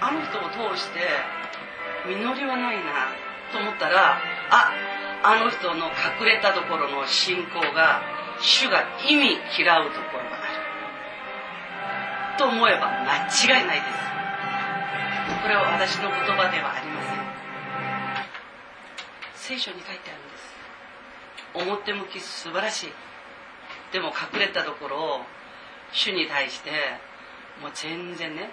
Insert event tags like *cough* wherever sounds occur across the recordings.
あの人を通して実りはないなと思ったらああの人の隠れたところの信仰が主が意味嫌うところがある。と思えば間違いないです。これは私の言葉ではありません。聖書に書いてあるんです。表向き素晴らしい。でも隠れたところを主に対してもう全然ね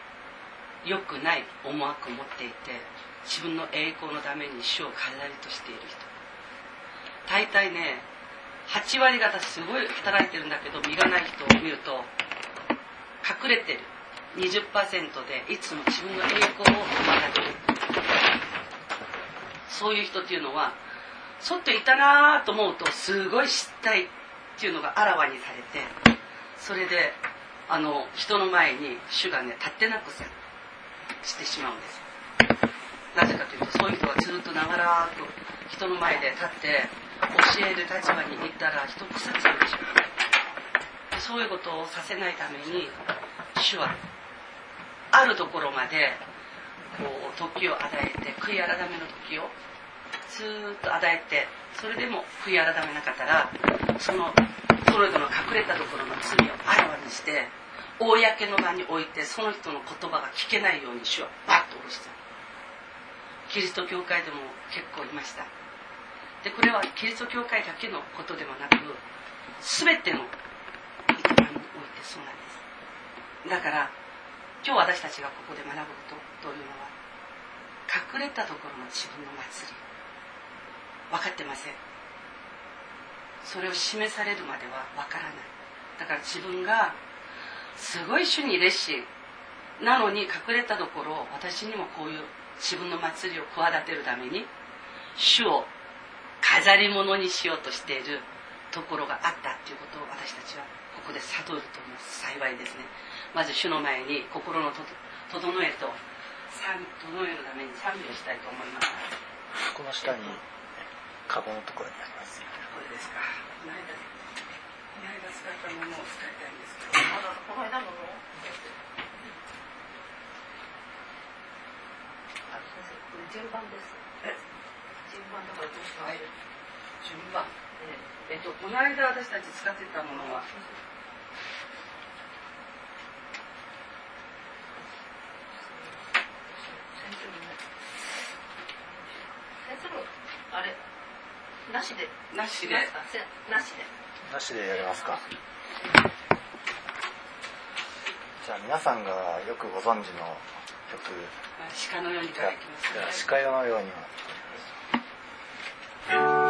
良くない思惑を持っていて自分の栄光のために主を飾りとしている人。大体ね8割方すごい働いてるんだけど実がない人を見ると隠れてる。20%でいつも自分の栄光を学ぶそういう人っていうのは外いたなと思うとすごい失態っていうのがあらわにされてそれであの人の前に主がね立ってなくさしてしまうんですなぜかというとそういう人がずっと長らく人の前で立って教える立場に行ったら人腐っちゃうでしょそういうことをさせないために主はあるところまでこう時を与えて悔い改めの時をずっと与えてそれでも悔い改めなかったらそのそれぞれの隠れたところの罪をあらわにして公の場に置いてその人の言葉が聞けないように主はバッと下ろしたキリスト教会でも結構いました。でこれはキリスト教会だけのことではなく全ての営みにおいてそうなんです。だから今日私たちがここで学ぶことというのは隠れたところの自分の祭り。分かってません。それを示されるまでは分からない。だから自分がすごい主に熱心なのに隠れたところ私にもこういう自分の祭りを企てるために主を飾り物にしようとしているところがあったということを私たちはここで悟ると思います幸いですね。まず主の前に心の整えと整えるために賛美をしたいと思います。この下にカゴのところにあります。これですかこの間この間使ったものを使いたいんですけどこの間のも順番です。順番だからどうしたはい順番えっとこの間私たち使ってたものは。先生もあれなしで。なしで。なしでなしでやりますか。じゃあ皆さんがよくご存知の曲。鹿のようにきますじゃあ司会のように。は「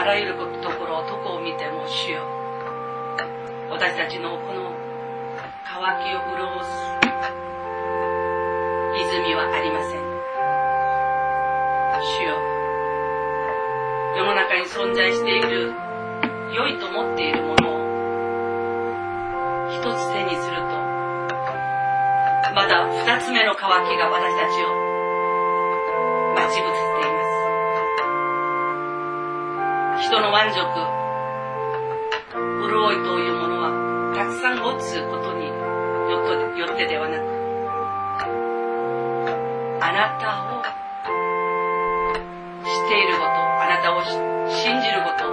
あらゆるところをどこを見ても主よ。私たちのこの渇きを潤す泉はありません。主よ。世の中に存在している良いと思っているものを一つ手にするとまだ二つ目の渇きが私たちを待ち伏せている。人の満足潤いというものはたくさん持つことによってではなくあなたを知っていることあなたを信じること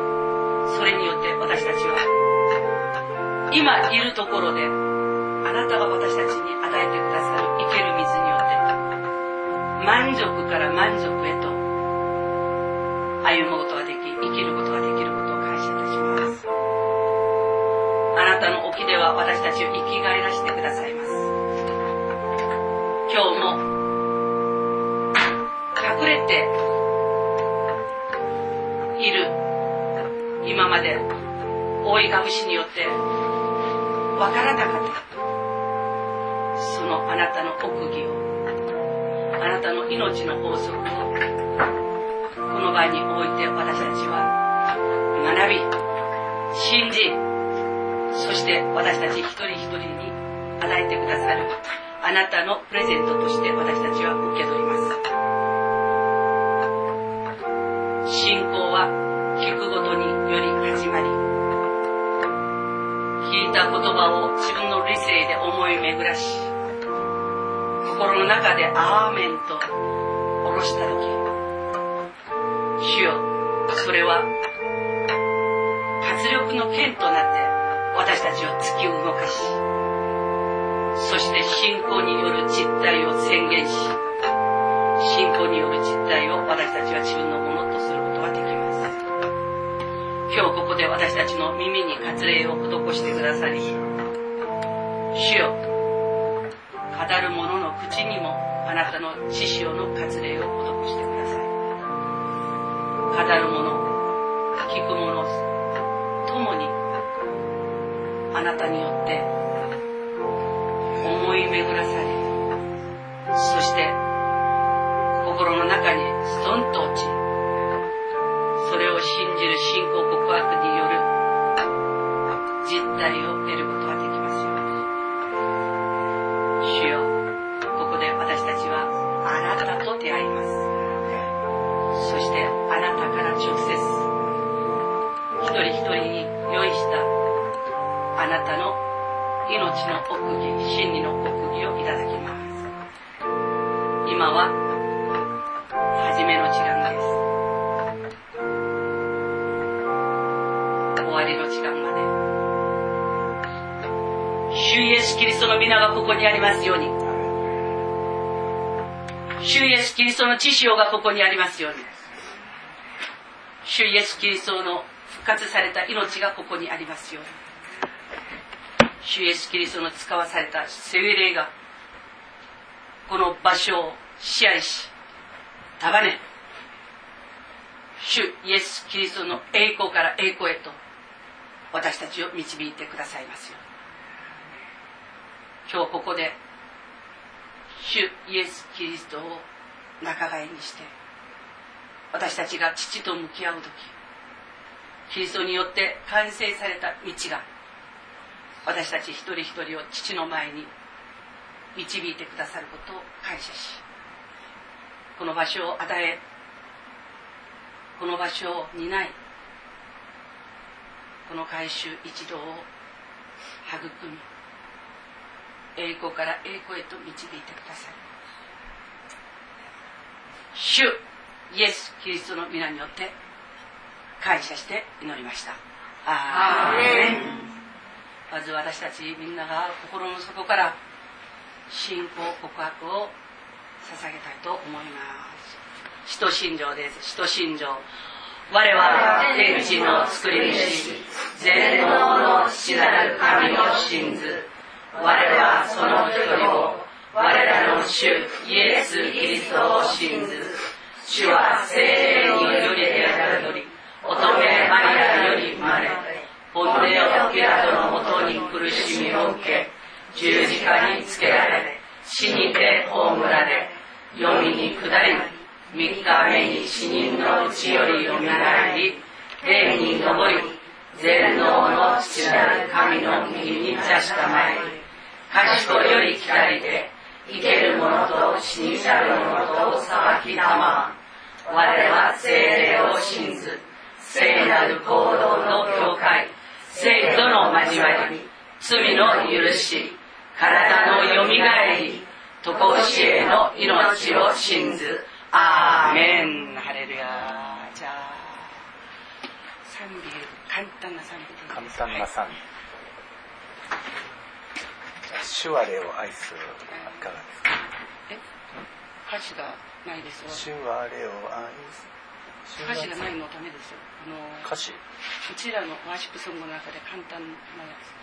それによって私たちは今いるところであなたが私たちに与えてくださる生ける水によって満足から満足へと歩むこと私たちを生きがいらしてくださいます。今日も隠れている今まで覆い隠しによってわからなかったそのあなたの奥義をあなたの命の法則をこの場において私たちは学び信じそして私たち一人一人に与えてくださるあなたのプレゼントとして私たちは受け取ります。信仰は聞くごとにより始まり聞いた言葉を自分の理性で思い巡らし心の中でアーメンと下ろした時主よそれは活力の剣となって私たちを突き動かし、そして信仰による実態を宣言し、信仰による実態を私たちは自分のものとすることができます。今日ここで私たちの耳に割礼を施してくださり、主よ、語る者の口にもあなたの知識をの割礼を施してください。語る者あなたによって思い巡らされキリストの知潮がここにありますように。主イエス・キリストの復活された命がここにありますように。主イエス・キリストの使わされた精霊がこの場所を支配し束ね主イエス・キリストの栄光から栄光へと私たちを導いてくださいますよ今日ここで主イエス・キリストを仲買にして私たちが父と向き合う時キリストによって完成された道が私たち一人一人を父の前に導いてくださることを感謝しこの場所を与えこの場所を担いこの改宗一同を育み栄光から栄光へと導いてください主イエス・キリストの皆によって感謝して祈りました。アーまず私たちみんなが心の底から信仰告白を捧げたいと思います。使徒信条です。使徒信条。我は天地の作り主。全能の父なる神を信ず我はその一人を我らの主イエス・キリストを信ず主は聖霊により宿り乙女マリアより生まれポンデオ・ピラトのもとに苦しみを受け十字架につけられ死にて葬られ読みに下り三日目に死人のうちよりよみがり天に昇り全能の父なる神の右に座したまえ。り賢より来たりて生ける者と死に去る者と裁きたま我は精霊を信ず聖なる行動の境界聖との交わり罪の許し体のよみがえりとこしえの命を信ずアーメン。ハレルヤじゃあ賛美簡単な賛美で簡単な賛美。主は霊を愛するいかがですか？え？歌詞がないですよ。主は霊を愛す歌詞がないのためですよ。あの歌詞。うちらのワーシップソングの中で簡単なやつ。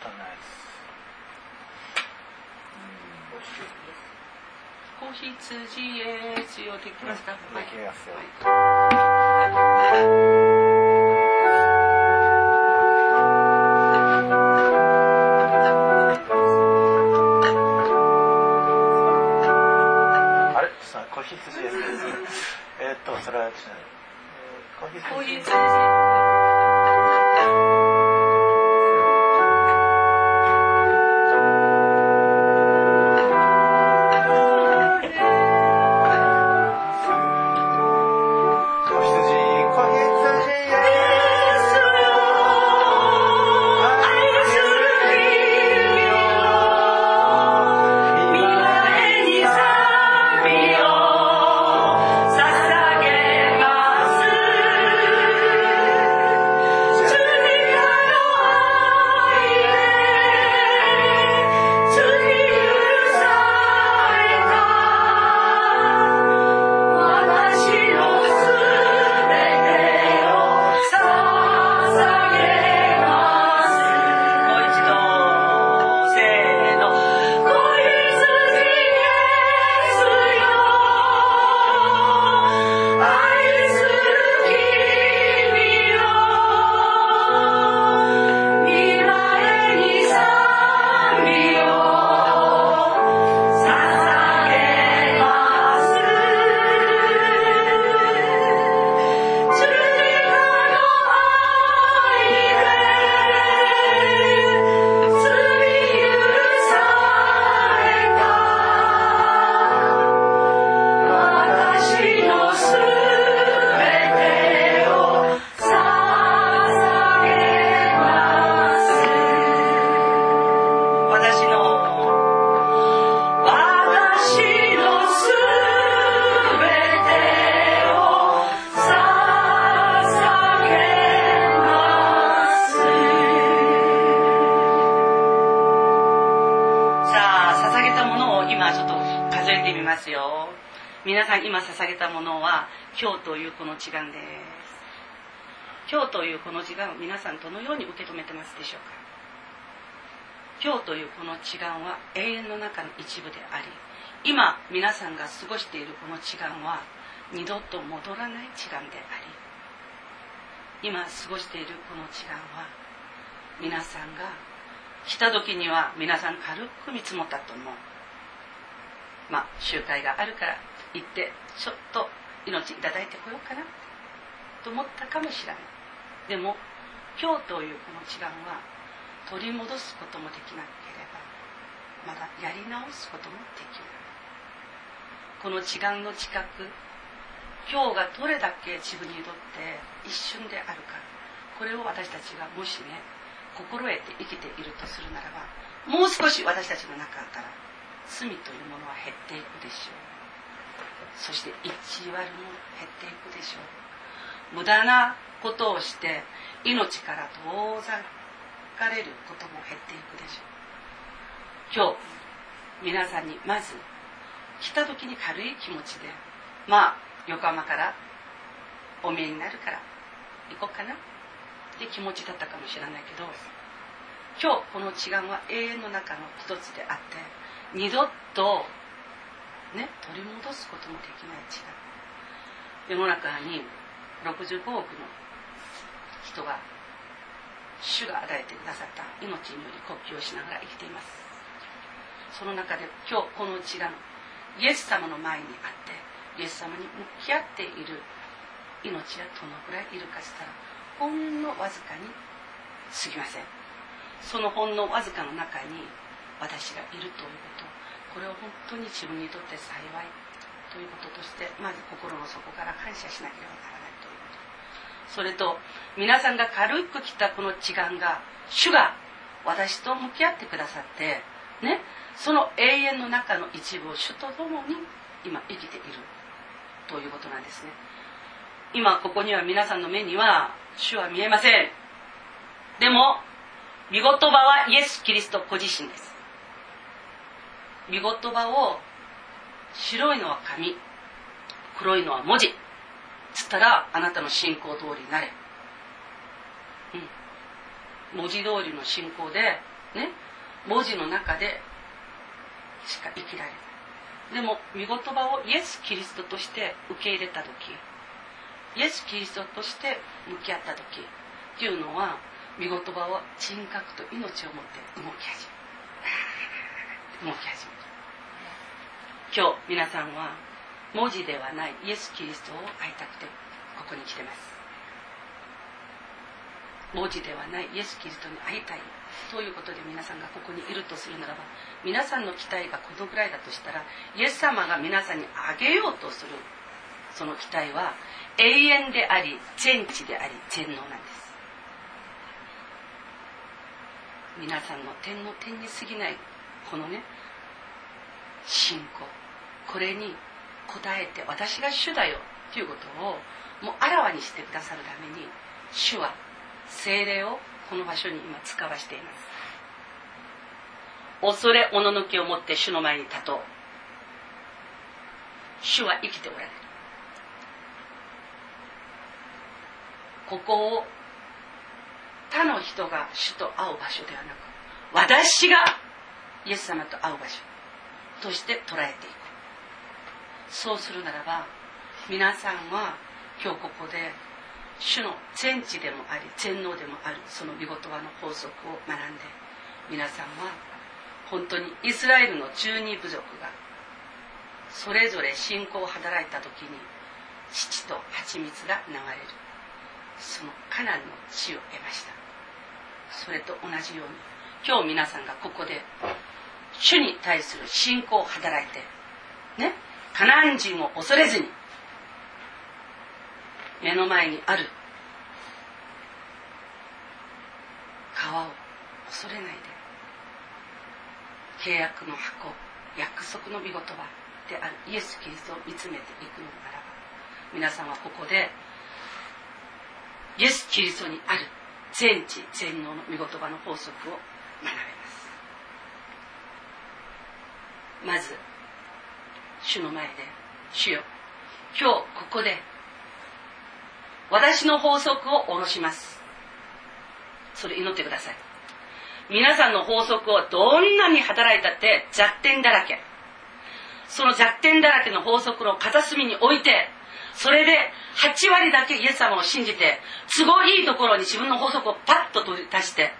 簡単なやつ。子羊へ強できますか、うん。できますよ。はい皆さん今捧げたものは今日というこの時間です。今日というこの時間を皆さんどのように受け止めてますでしょうか？今日というこの時間は永遠の中の一部であり今皆さんが過ごしているこの時間は二度と戻らない時間であり今過ごしているこの時間は皆さんが来た時には皆さん軽く見積もったと思う。まあ集会があるから行ってちょっと命いただいてこようかなと思ったかもしれない。でも今日というこの時間は取り戻すこともできなければまだやり直すこともできない。この時間の近く今日がどれだけ自分にとって一瞬であるかこれを私たちがもしね心得て生きているとするならばもう少し私たちの中から罪というものは減っていくでしょう。そして一割も減っていくでしょう。無駄なことをして命から遠ざかれることも減っていくでしょう。今日皆さんにまず来た時に軽い気持ちでまあ横浜からお見えになるから行こうかなって気持ちだったかもしれないけど今日この時間は永遠の中の一つであって二度とね取り戻すこともできない時間世の中に65億の人が主が与えてくださった命により呼吸をしながら生きています。その中で今日この時間イエス様の前にあってイエス様に向き合っている命はどのくらいいるかしたらほんのわずかに過ぎません。そのほんのわずかの中に私がいるということ。これを本当に自分にとって幸いということとしてまず心の底から感謝しなければならないということ。それと皆さんが軽く来たこの時間が主が私と向き合ってくださってねその永遠の中の一部を主と共に今生きているということなんですね。今ここには皆さんの目には主は見えません。でも見言葉はイエス・キリストご自身です。見言葉を白いのは紙黒いのは文字つったらあなたの信仰通りになれ、うん、文字通りの信仰でね文字の中でしか生きられない。でも見言葉をイエス・キリストとして受け入れた時イエス・キリストとして向き合った時っていうのは見言葉は人格と命を持って動き始める。動き始める今日皆さんは文字ではないイエス・キリストを会いたくてここに来てます。文字ではないイエス・キリストに会いたいということで皆さんがここにいるとするならば皆さんの期待がこのぐらいだとしたらイエス様が皆さんにあげようとするその期待は永遠であり全知であり全能なんです。皆さんの天の天に過ぎないこのね信仰。これに応えて私が主だよということをもうあらわにしてくださるために主は精霊をこの場所に今使わしています。恐れおののきを持って主の前に立とう。主は生きておられる。ここを他の人が主と会う場所ではなく私がイエス様と会う場所として捉えていく。そうするならば皆さんは今日ここで主の全知でもあり全能でもあるその御言葉の法則を学んで皆さんは本当にイスラエルの中二部族がそれぞれ信仰を働いた時に父と蜂蜜が流れるそのカナンの地を得ました。それと同じように今日皆さんがここで主に対する信仰を働いてねカナン人を恐れずに目の前にある川を恐れないで契約の箱約束の見言葉であるイエス・キリストを見つめていくのならば皆さんはここでイエス・キリストにある全知全能の見言葉の法則を学べ。まず主の前で主よ。今日ここで私の法則を下ろします。それ祈ってください。皆さんの法則をどんなに働いたって弱点だらけ。その弱点だらけの法則の片隅に置いてそれで8割だけイエス様を信じて都合いいところに自分の法則をパッと取り出して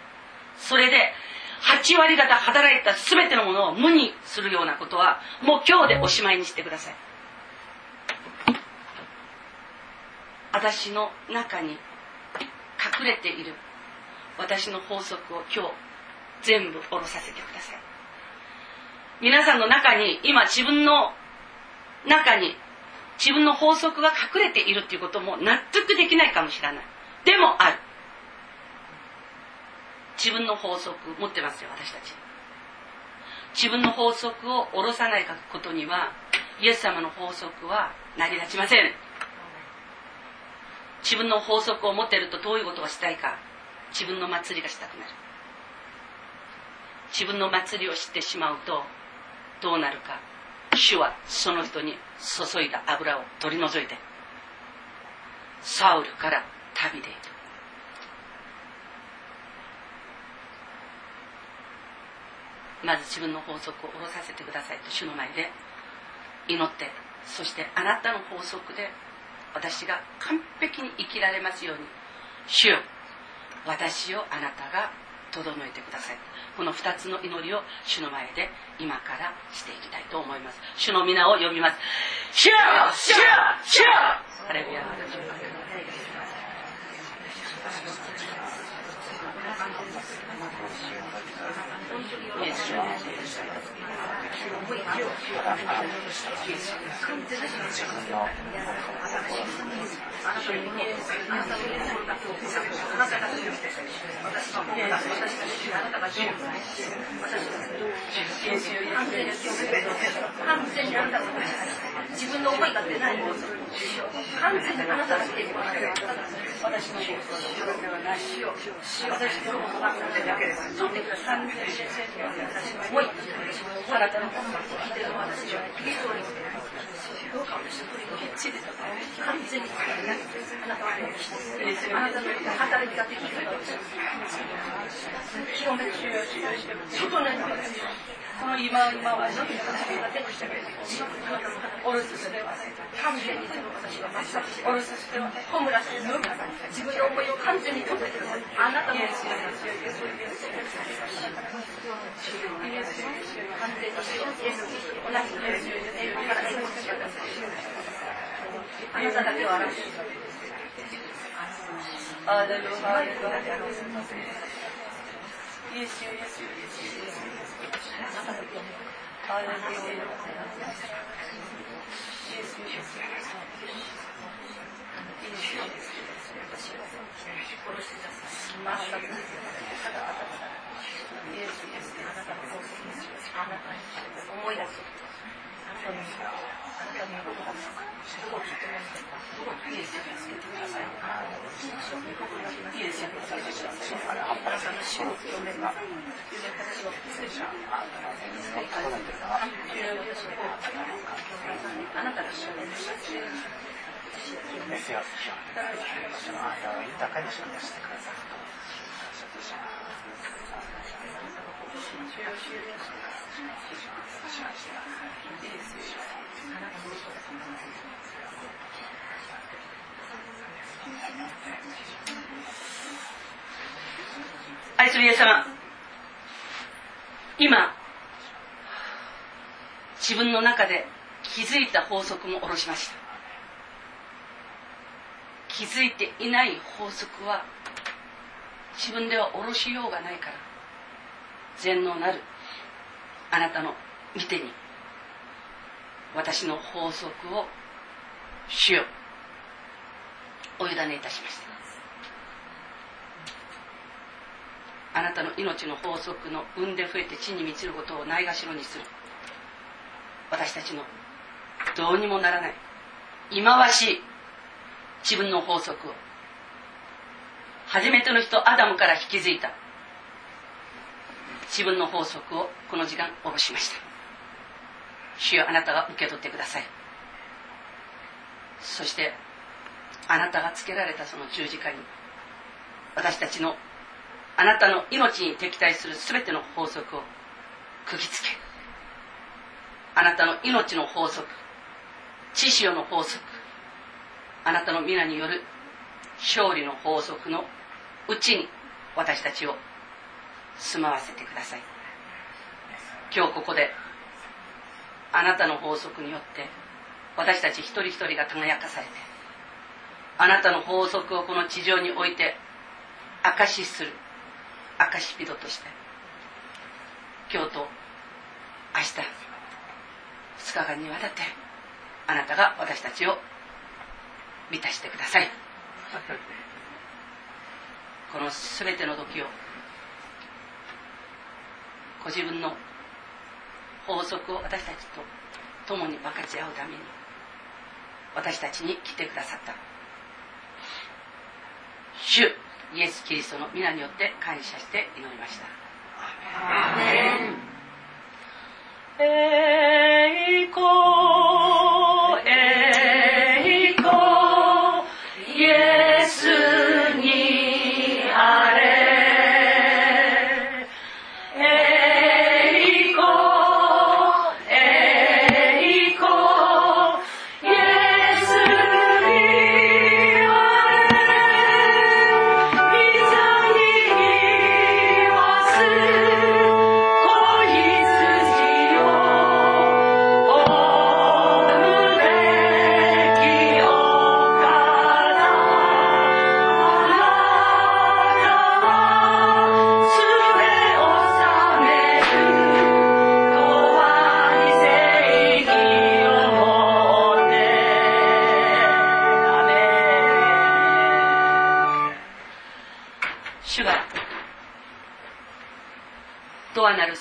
それで8割方働いた全てのものを無にするようなことはもう今日でおしまいにしてください。私の中に隠れている私の法則を今日全部下ろさせてください。皆さんの中に今自分の中に自分の法則が隠れているっていうことも納得できないかもしれない。でもある。自分の法則持ってますよ私たち。自分の法則を下ろさないことにはイエス様の法則は成り立ちません。自分の法則を持っているとどういうことがしたいか自分の祭りがしたくなる。自分の祭りを知ってしまうとどうなるか主はその人に注いだ油を取り除いてサウルから旅でいるまず自分の法則を下ろさせてくださいと主の前で。祈ってそしてあなたの法則で私が完璧に生きられますように主よ私をあなたが整えてください。この2つの祈りを主の前で今からしていきたいと思います。主の皆を呼びます。主よ主よ主よ。ハレルヤ自分の思いが出ない。完全にあなたがしている私の私の私の取ってください思いあなたの聞いてる私は聞いておりどうか私の取り込み地で完全にあなたはあなたの働きができる清めて外にこの今今はのみ私が出てきてくれるおろすすべは完全に私はおろすすべはホムラスの自分の思いを。完全に止めてあなたの完全に同じあなただけを。表してアーダルハーレルハーレルイエスイエスイエスイエスイエス思い出すなたが知らないですよ。その間を豊かに示してください。愛するイエス様今自分の中で気づいた法則も下ろしました気づいていない法則は自分では下ろしようがないから全能なるあなたの見てに私の法則を主よお委ねいたしましたあなたの命の法則の産んで増えて地に満ちることをないがしろにする。私たちのどうにもならない忌まわしい自分の法則を。初めての人アダムから引き継いだ。自分の法則をこの時間下ろしました。主よあなたが受け取ってください。そしてあなたがつけられたその十字架に私たちのあなたの命に敵対する全ての法則を釘付け。あなたの命の法則知識の法則あなたの皆による勝利の法則のうちに私たちを住まわせてください。今日ここであなたの法則によって私たち一人一人が輝かされてあなたの法則をこの地上において証しする証人として今日と明日2日間にわたってあなたが私たちを満たしてください。*laughs* この全ての時をご自分の法則を私たちと共に分かち合うために私たちに来てくださった。主イエス・キリストの皆によって感謝して祈りました。栄光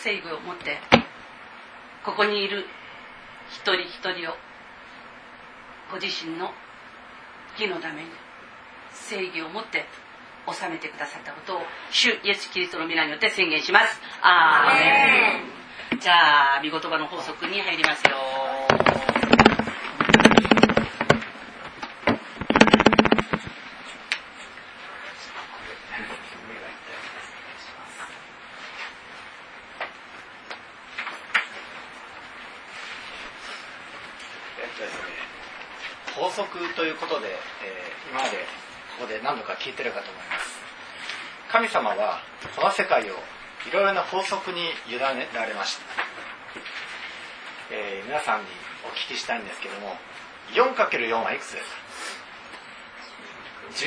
正義を持ってここにいる一人一人をご自身の義のために正義を持って治めてくださったことを主イエス・キリストの皆によって宣言します。アーメン。じゃあ御言葉の法則に入りますよえっとですね、法則ということで、えー今までここで何度か聞いてるかと思います。神様はこの世界をいろいろな法則に委ねられました、えー皆さんにお聞きしたいんですけども 4×4 はいくつですか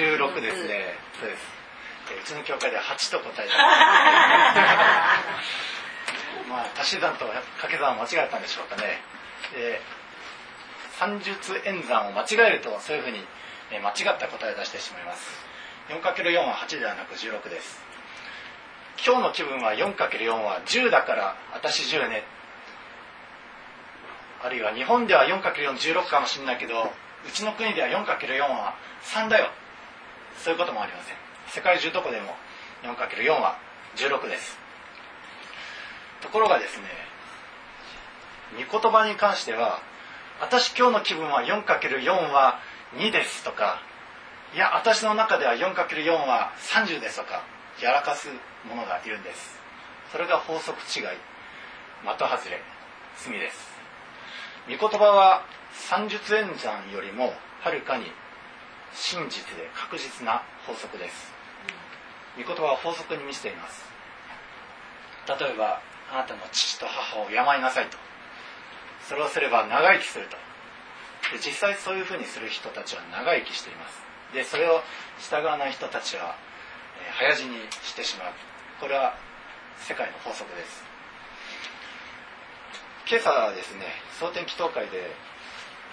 ？16ですね。そうです。えーうちの教会では8と答えた。*laughs* まあ足し算と掛け算を間違えたんでしょうかね。で算術演算を間違えるとそういうふうにえー間違った答えを出してしまいます 4×4 は8ではなく16です。今日の気分は 4×4 は10だから私10ね。あるいは日本では 4×416 かもしれないけどうちの国では 4×4 は3だよ。そういうこともありません。世界中どこでも 4×4 は16です。ところがですね御言葉に関しては私今日の気分は 4×4 は2ですとかいや私の中では 4×4 は30ですとかやらかすものがいるんです。それが法則違い的外れ罪です。御言葉は算術演算よりもはるかに真実で確実な法則です。御言葉は法則に満ちています。例えばあなたの父と母を病いなさいと。それをすれば長生きすると。で実際そういうふうにする人たちは長生きしています。でそれを従わない人たちは、え早死にしてしまう。これは世界の法則です。今朝はですね蒼天祈祷会で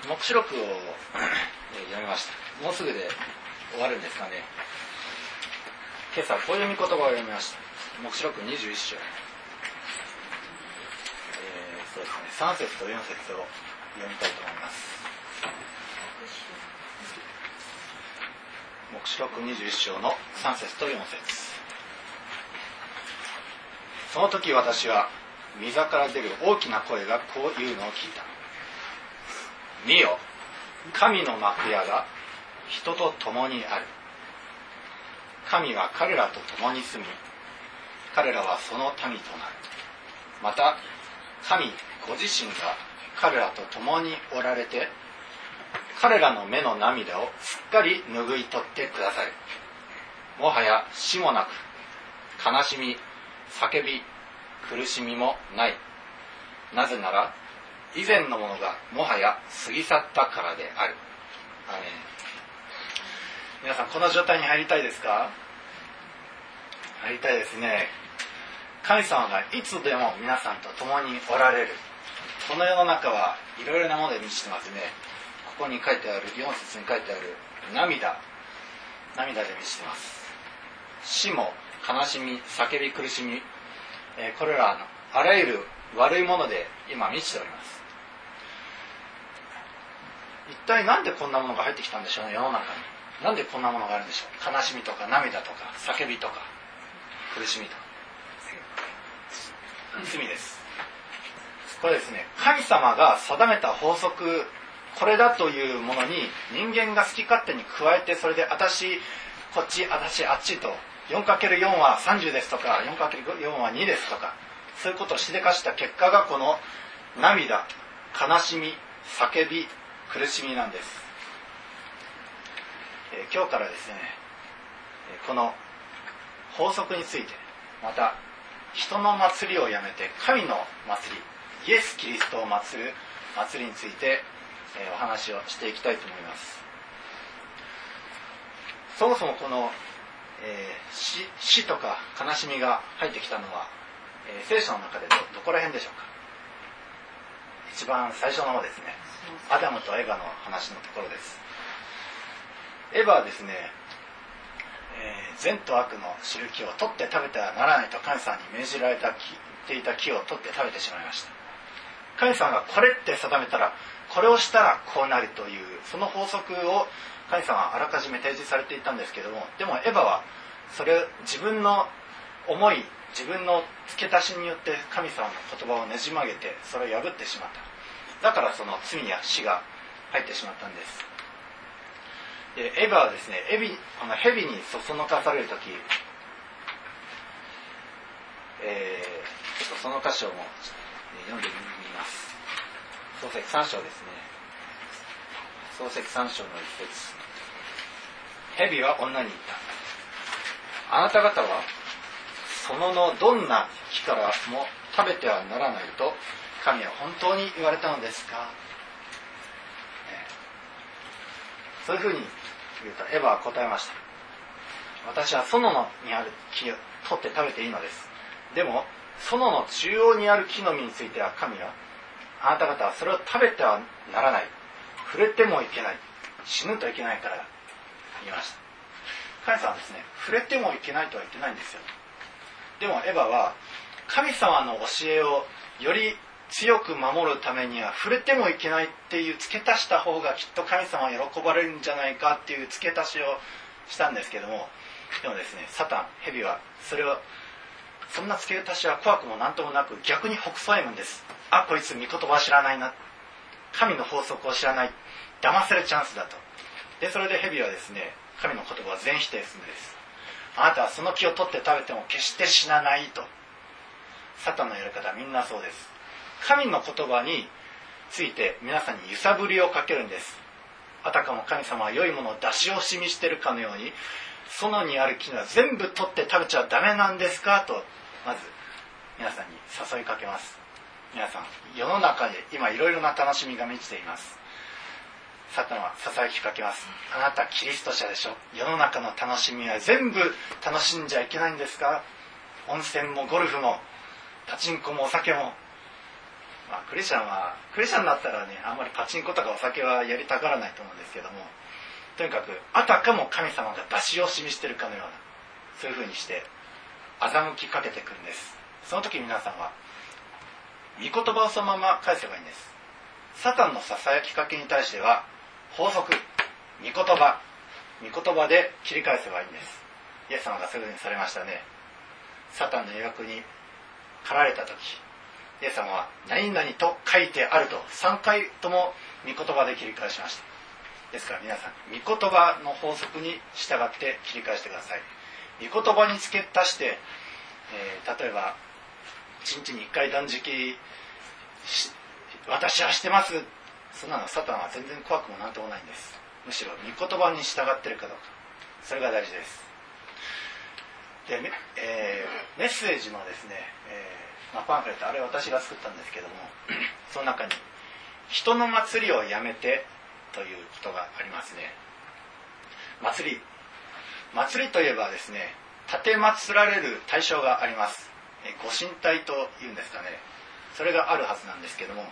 黙示録をえ読みました。もうすぐで終わるんですかね。今朝こういう御言葉を読みました。黙示録21章。えーそうですね。3節と4節を読みたいと思います。黙示録21章の3節と4節。その時私は御座から出る大きな声がこういうのを聞いた。見よ神の幕屋が人と共にある。神は彼らと共に住み彼らはその民となる。また神ご自身が彼らと共におられて彼らの目の涙をすっかり拭い取ってください。もはや死もなく悲しみ叫び苦しみもない。なぜなら以前のものがもはや過ぎ去ったからである。ア皆さんこの状態に入りたいですか？入りたいですね。神様がいつでも皆さんと共におられる。この世の中はいろいろなもので満ちてますね。ここに書いてある4節に書いてある涙。涙で満ちてます。死も悲しみ叫び苦しみ、えーこれらのあらゆる悪いもので今満ちております。一体なんでこんなものが入ってきたんでしょうね世の中に。なんでこんなものがあるんでしょう。悲しみとか涙とか叫びとか苦しみとか。罪です。これですね神様が定めた法則これだというものに人間が好き勝手に加えてそれで私こっち私あっちと 4×4 は30ですとか 4×4 は2ですとかそういうことをしでかした結果がこの涙悲しみ叫び苦しみなんです、えー今日からですねこの法則についてまた人の祭りをやめて神の祭りイエス・キリストを祀る祭りについて、えーお話をしていきたいと思います。そもそもこの、えー死死とか悲しみが入ってきたのは、えー聖書の中でどどこら辺でしょうか？一番最初の方ですね。アダムとエヴァの話のところです。エヴァはですね、えー善と悪の知る木を取って食べてはならないと神様に命じられた木ていた木を取って食べてしまいました。神様がこれって定めたらこれをしたらこうなるというその法則を神様はあらかじめ提示されていたんですけどもでもエヴァはそれを自分の思い自分の付け足しによって神様の言葉をねじ曲げてそれを破ってしまった。だからその罪や死が入ってしまったんです。でエヴァはですねエビこの蛇にそそのかされる時、えーちょっとその箇所も読んでみます。漱石3章ですね漱石3章の一節。蛇は女に言った。あなた方はそののどんな木からも食べてはならないと神は本当に言われたのですか、えーそういうふうに言うとエヴァは答えました。私は園のにある木を取って食べていいのです。でも園の中央にある木の実については神はあなた方はそれを食べてはならない。触れてもいけない。死ぬといけないから言いました。神様はですね触れてもいけないとは言ってないんですよ。でもエヴァは神様の教えをより強く守るためには触れてもいけないっていう付け足した方がきっと神様は喜ばれるんじゃないかっていう付け足しをしたんですけどもでもですねサタン蛇はそれをそんな付け足しは怖くも何ともなく逆に北斎むんです。あこいつ御言葉知らないな神の法則を知らない騙せるチャンスだと。でそれで蛇はですね神の言葉を全否定するんです。あなたはその木を取って食べても決して死なないと。サタンのやり方はみんなそうです。神の言葉について皆さんに揺さぶりをかけるんです。あたかも神様は良いものを出し惜しみしてるかのように園にある木は全部取って食べちゃダメなんですかとまず皆さんに誘いかけます。皆さん世の中で今いろいろな楽しみが満ちています。サタンはささやきかけます。あなたキリスト者でしょ。世の中の楽しみは全部楽しんじゃいけないんですか。温泉もゴルフもパチンコもお酒も。まあクリスチャンはクリスチャンだったらねあんまりパチンコとかお酒はやりたがらないと思うんですけども。とにかくあたかも神様が出し惜しみしてるかのようなそういうふうにして欺きかけてくるんです。その時皆さんは御言葉をそのまま返せばいいんです。サタンのささやきかけに対しては法則御言葉御言葉で切り返せばいいんです。イエス様がそういうふうにされましたね。サタンの誘惑に駆られた時イエス様は「何々と書いてある」と3回とも御言葉で切り返しました。ですから皆さん御言葉の法則に従って切り返してください。御言葉に付け足して、えー例えば1日に1回断食私はしてます。そんなのサタンは全然怖くもなんともないんです。むしろ御言葉に従ってるかどうか。それが大事です。で、えーメッセージのですね、えーまあ、パンフレットあれ私が作ったんですけども *clears throat* その中に「人の祭りをやめて」ということがありますね。祭り。祭りといえばですね立て祀られる対象があります。ご神体というんですかね。それがあるはずなんですけども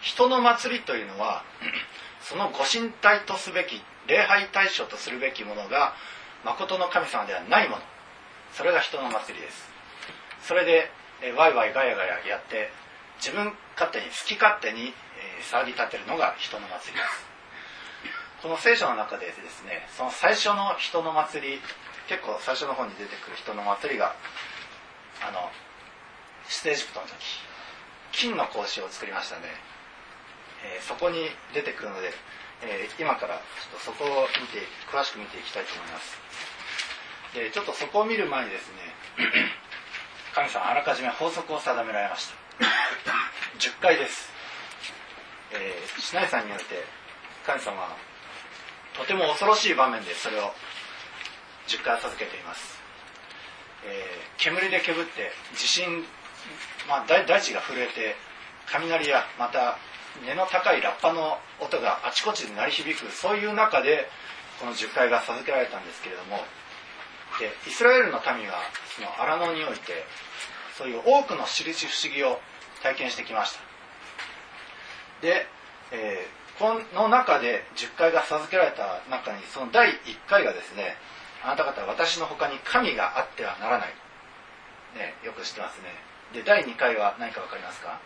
人の祭りというのは *clears throat* そのご神体とすべき礼拝対象とするべきものが誠の神様ではないもの。それが人の祭りです。それで、えワイワイガヤガヤやって自分勝手に好き勝手に、え騒ぎ立てるのが人の祭りです。この聖書の中でですねその最初の人の祭り結構最初の方に出てくる人の祭りがあの出エジプトの時金の格子を作りましたね、えーそこに出てくるので、えー今からちょっとそこを見て詳しく見ていきたいと思います。でちょっとそこを見る前にですね *coughs* 神様あらかじめ法則を定められました。*coughs* 10回です、えー、シナイさんによって神様はとても恐ろしい場面でそれを10回授けています、えー煙で煙って地震、まあ、大大地が震えて雷やまた根の高いラッパの音があちこちで鳴り響くそういう中でこの10回が授けられたんですけれどもでイスラエルの民はその荒野においてそういう多くの印不思議を体験してきました。で、えーこの中で10回が授けられた中にその第1回がですねあなた方は私の他に神があってはならない、ね、よく知ってますね。で第2回は何か分かりますか、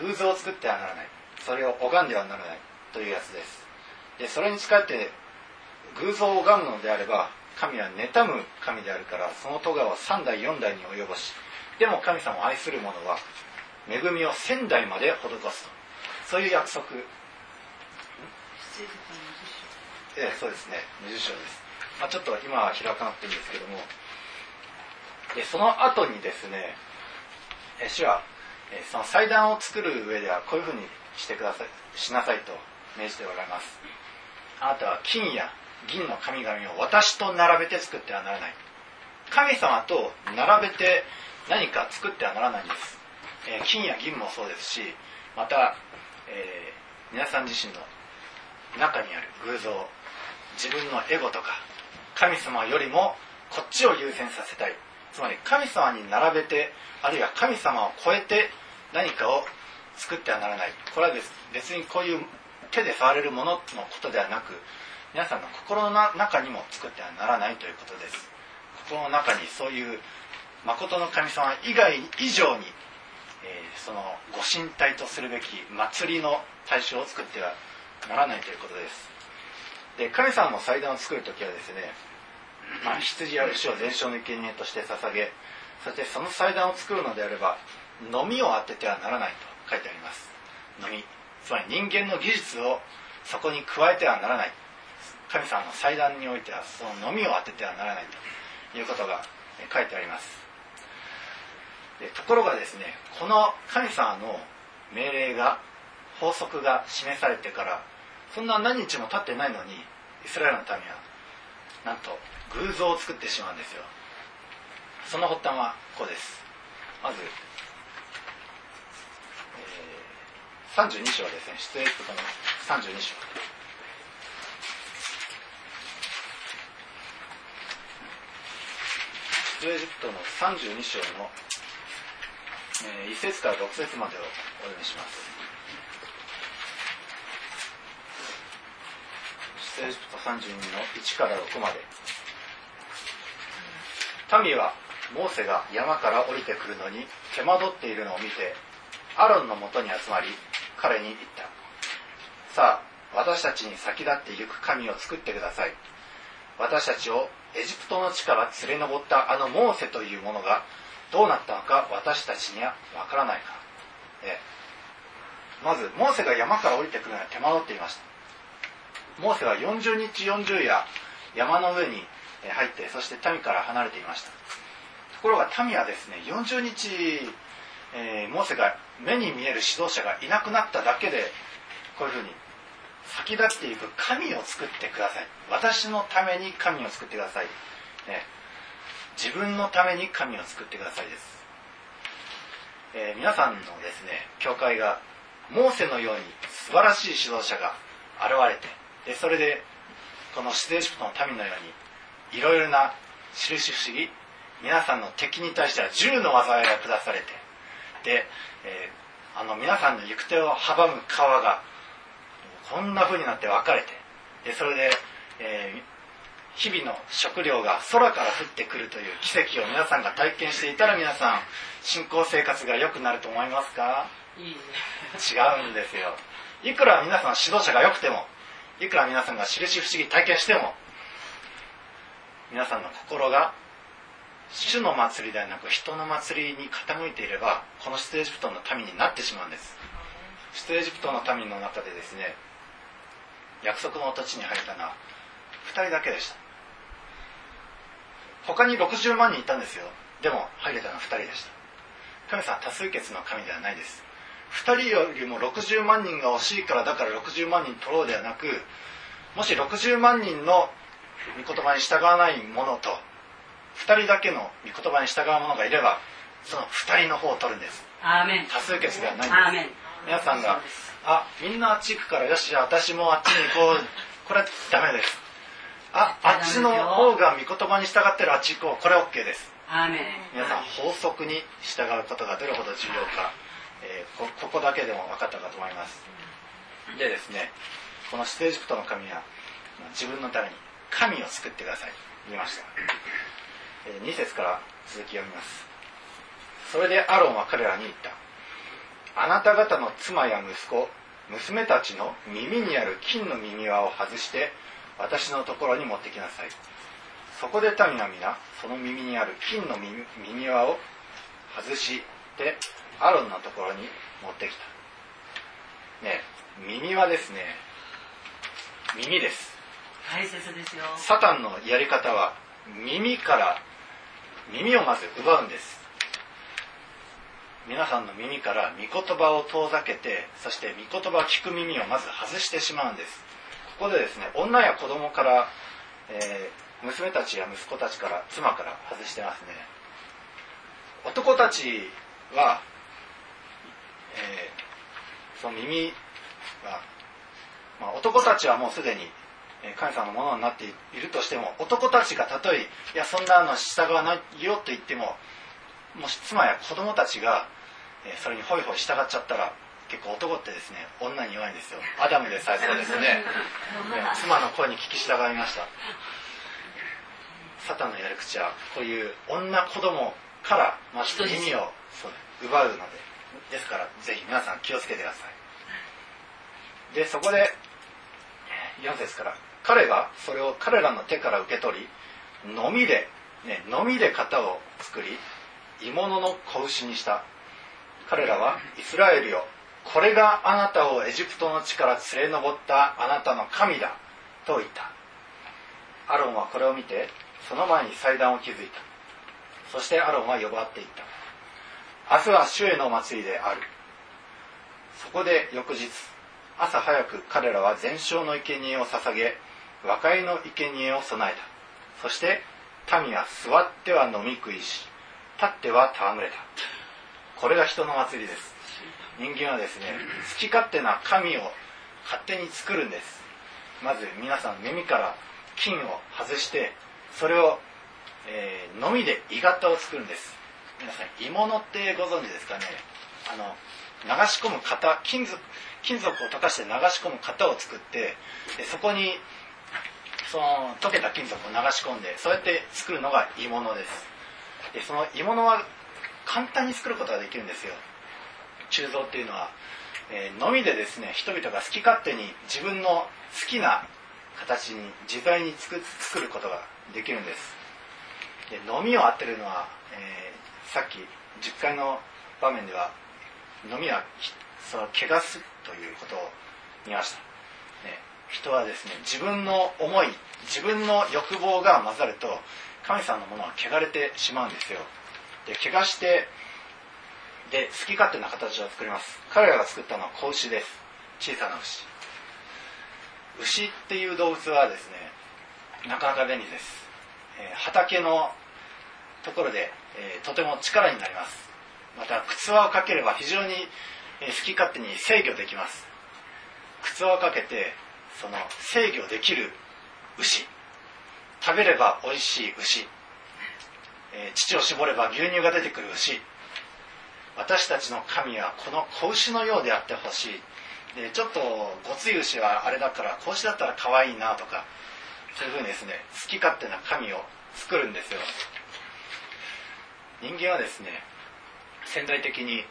えー偶像を作ってはならない。それを拝んではならない。というやつです。でそれに使って偶像を拝むのであれば神は妬む神であるからその咎を3代4代に及ぼしでも神様を愛する者は恵みを1000代まで施すと。そういう約束。えそうですね。20章です、まあ、ちょっと今は開かなくていいんですけども。でその後にですねえ主はえその祭壇を作る上ではこういうふうにしてくださいしなさいと命じておられます。あなたは金や銀の神々を私と並べて作ってはならない。神様と並べて何か作ってはならないんです、えー金や銀もそうですしまた、えー皆さん自身の中にある偶像自分のエゴとか神様よりもこっちを優先させたい。つまり神様に並べてあるいは神様を超えて何かを作ってはならない。これは別にこういう手で触れるもののことではなく皆さんの心の中にも作ってはならないということです。心の中にそういう誠の神様以外以上に、えーそのご神体とするべき祭りの対象を作ってはならないということです。で神様の祭壇を作る時はですね、まあ、羊や牛を伝承の生贄として捧げそしてその祭壇を作るのであれば飲みを当ててはならないと書いてあります。飲みつまり人間の技術をそこに加えてはならない。神様の祭壇においてはその飲みを当ててはならないと。いうことが書いてあります。でところがですねこの神様の命令が法則が示されてからそんな何日も経ってないのにイスラエルの民はなんと偶像を作ってしまうんですよ。その発端はこうです。まず、えー32章ですね。出エジプトの32章。出エジプトの32章の、えー1節から6節までをお読みします。エジプト32の1から6まで。民はモーセが山から降りてくるのに手間取っているのを見てアロンのもとに集まり彼に言った。さあ私たちに先立って行く神を作ってください。私たちをエジプトの地から連れ上ったあのモーセというものがどうなったのか私たちにはわからないか、まずモーセが山から降りてくるのは手間取っていました。モーセは40日40夜山の上に入ってそして民から離れていました。ところが民はですね40日、えーモーセが目に見える指導者がいなくなっただけでこういうふうに先立っていく神を作ってください。私のために神を作ってください、ね、自分のために神を作ってくださいです、えー皆さんのですね教会がモーセのように素晴らしい指導者が現れてでそれでこの出エジプトの民のようにいろいろな印不思議皆さんの敵に対しては銃の災いが下されてで、えーあの皆さんの行く手を阻む川がこんな風になって分かれてでそれで、えー日々の食料が空から降ってくるという奇跡を皆さんが体験していたら皆さん信仰生活が良くなると思いますか？いいね。違うんですよ。いくら皆さん指導者が良くてもいくら皆さんが印不思議体験しても皆さんの心が主の祭りではなく人の祭りに傾いていればこの出エジプトの民になってしまうんです。出エジプトの民の中でですね約束の土地に入ったのは2人だけでした。他に60万人いたんですよ。でも入れたのは2人でした。神様は多数決の神ではないです。2人よりも60万人が欲しいからだから60万人取ろうではなくもし60万人の御言葉に従わない者と2人だけの御言葉に従う者がいればその2人の方を取るんです。アーメン。多数決ではないんでアーメン。す皆さんがあみんなあっち行くからよしじゃあ私もあっちに行こう。これはダメです。ああっちの方が御言葉に従ってるあっち行こう。これ OK です。アーメン。皆さん法則に従うことがどれほど重要か、えーこここだけでも分かったかと思います。でですねこの出エジプトの神は自分のために神を作ってください。言いました、え2節から続き読みます。それでアロンは彼らに言った。あなた方の妻や息子娘たちの耳にある金の耳輪を外して私のところに持ってきなさい。そこで民は皆その耳にある金の耳輪を外してアロンのところに持ってきた。ね耳輪ですね耳です。大切ですよ。サタンのやり方は耳から耳をまず奪うんです。皆さんの耳から御言葉を遠ざけてそして御言葉を聞く耳をまず外してしまうんです。ここでですね女や子供から、えー娘たちや息子たちから妻から外してますね。男たちは、えーその耳は、まあ、男たちはもうすでにえー神様のものになっているとしても男たちがたとえいやそんなの従わないよと言ってももし妻や子供たちが、えーそれにホイホイ従っちゃったら結構男ってですね女に弱いんですよ。アダムでさえそうですね。*laughs* ね妻の声に聞き従いました。サタンのやり口はこういう女子供からまず耳を奪うのでですからぜひ皆さん気をつけてください。でそこで4節から彼がそれを彼らの手から受け取りのみで、ね、のみで型を作り鋳物の子牛にした。彼らはイスラエルよ。これがあなたをエジプトの地から連れ上ったあなたの神だと言った。アロンはこれを見てその前に祭壇を築いた。そしてアロンは呼ばっていった。明日は主への祭りである。そこで翌日朝早く彼らは全焼の生贄を捧げ和解の生贄を備えた。そして民は座っては飲み食いし立っては戯れた。これが人の祭りです。人間はですね好き勝手な神を勝手に作るんです。まず皆さん耳から金を外してそれを、えー、のみで鋳型を作るんです。皆さん鋳物ってご存知ですかね？あの流し込む型金属金属を溶かして流し込む型を作ってでそこにその溶けた金属を流し込んでそうやって作るのが鋳物です。でその鋳物は簡単に作ることができるんですよ。鋳造っていうのは、えーのみでですね人々が好き勝手に自分の好きな形に自在に作ることができるんです。でのみを当てるのは、えーさっき10回の場面ではのみはその怪我すということを見ました、ね、人はですね自分の思い自分の欲望が混ざると神様のものは汚れてしまうんですよ。で怪我してで好き勝手な形を作ります。彼らが作ったのは子牛です。小さな牛。牛っていう動物はですねなかなか便利です、えー畑のところで、えーとても力になります。また靴輪をかければ非常に、え好き勝手に制御できます。靴輪をかけてその制御できる牛。食べれば美味しい牛、えー乳を絞れば牛乳が出てくる牛。私たちの神はこの子牛のようであってほしい。でちょっとごつい牛はあれだから子牛だったら可愛いなとかそういうふうにですね好き勝手な神を作るんですよ。人間はですね潜在的に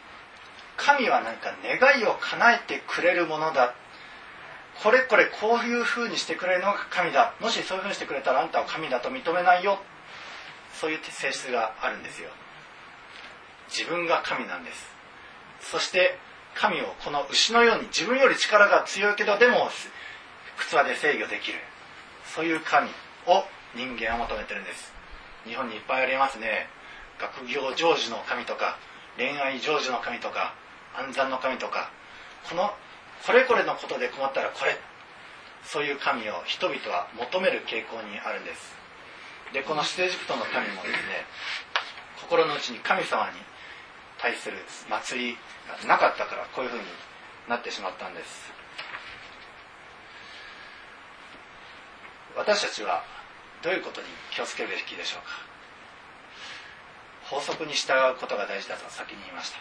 神は何か願いを叶えてくれるものだ。これこれこういうふうにしてくれるのが神だ。もしそういうふうにしてくれたらあんたを神だと認めないよ。そういう性質があるんですよ。自分が神なんです。そして神をこの牛のように自分より力が強いけどでも靴輪で制御できる。そういう神を人間は求めてるんです。日本にいっぱいありますね。学業成就の神とか恋愛成就の神とか暗算の神とかこのこれこれのことで困ったらこれそういう神を人々は求める傾向にあるんです。でこの出エジプトの神もですね心の内に神様に対する祭りがなかったからこういうふうになってしまったんです。私たちはどういうことに気をつけるべきでしょうか。法則に従うことが大事だと先に言いました。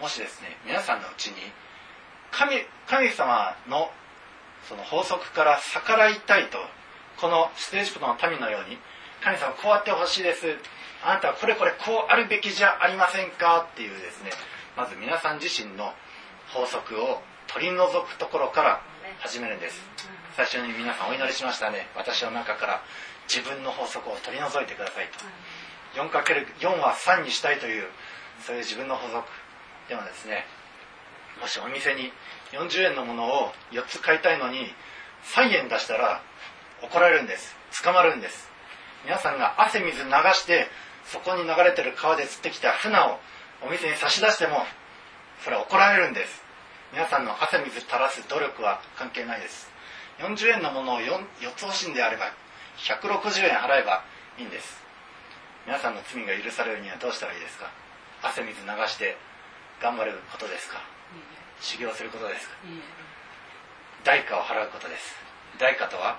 もしですね皆さんのうちに神神様のその法則から逆らいたいとこの出エジプトの民のように神様こうやってほしいです。あなたはこれこれこうあるべきじゃありませんかっていうですねまず皆さん自身の法則を取り除くところから始めるんです。最初に皆さんお祈りしましたね。私の中から自分の法則を取り除いてくださいと 4×4 は3にしたいというそういう自分の法則でもですねもしお店に40円のものを4つ買いたいのに3円出したら怒られるんです。捕まるんです。皆さんが汗水流してそこに流れてる川で釣ってきた船をお店に差し出してもそれは怒られるんです。皆さんの汗水垂らす努力は関係ないです。40円のものを 4, 4つ欲しいんであれば160円払えばいいんです。皆さんの罪が許されるにはどうしたらいいですか？汗水流して頑張ることですか？修行することですか？代価を払うことです。代価とは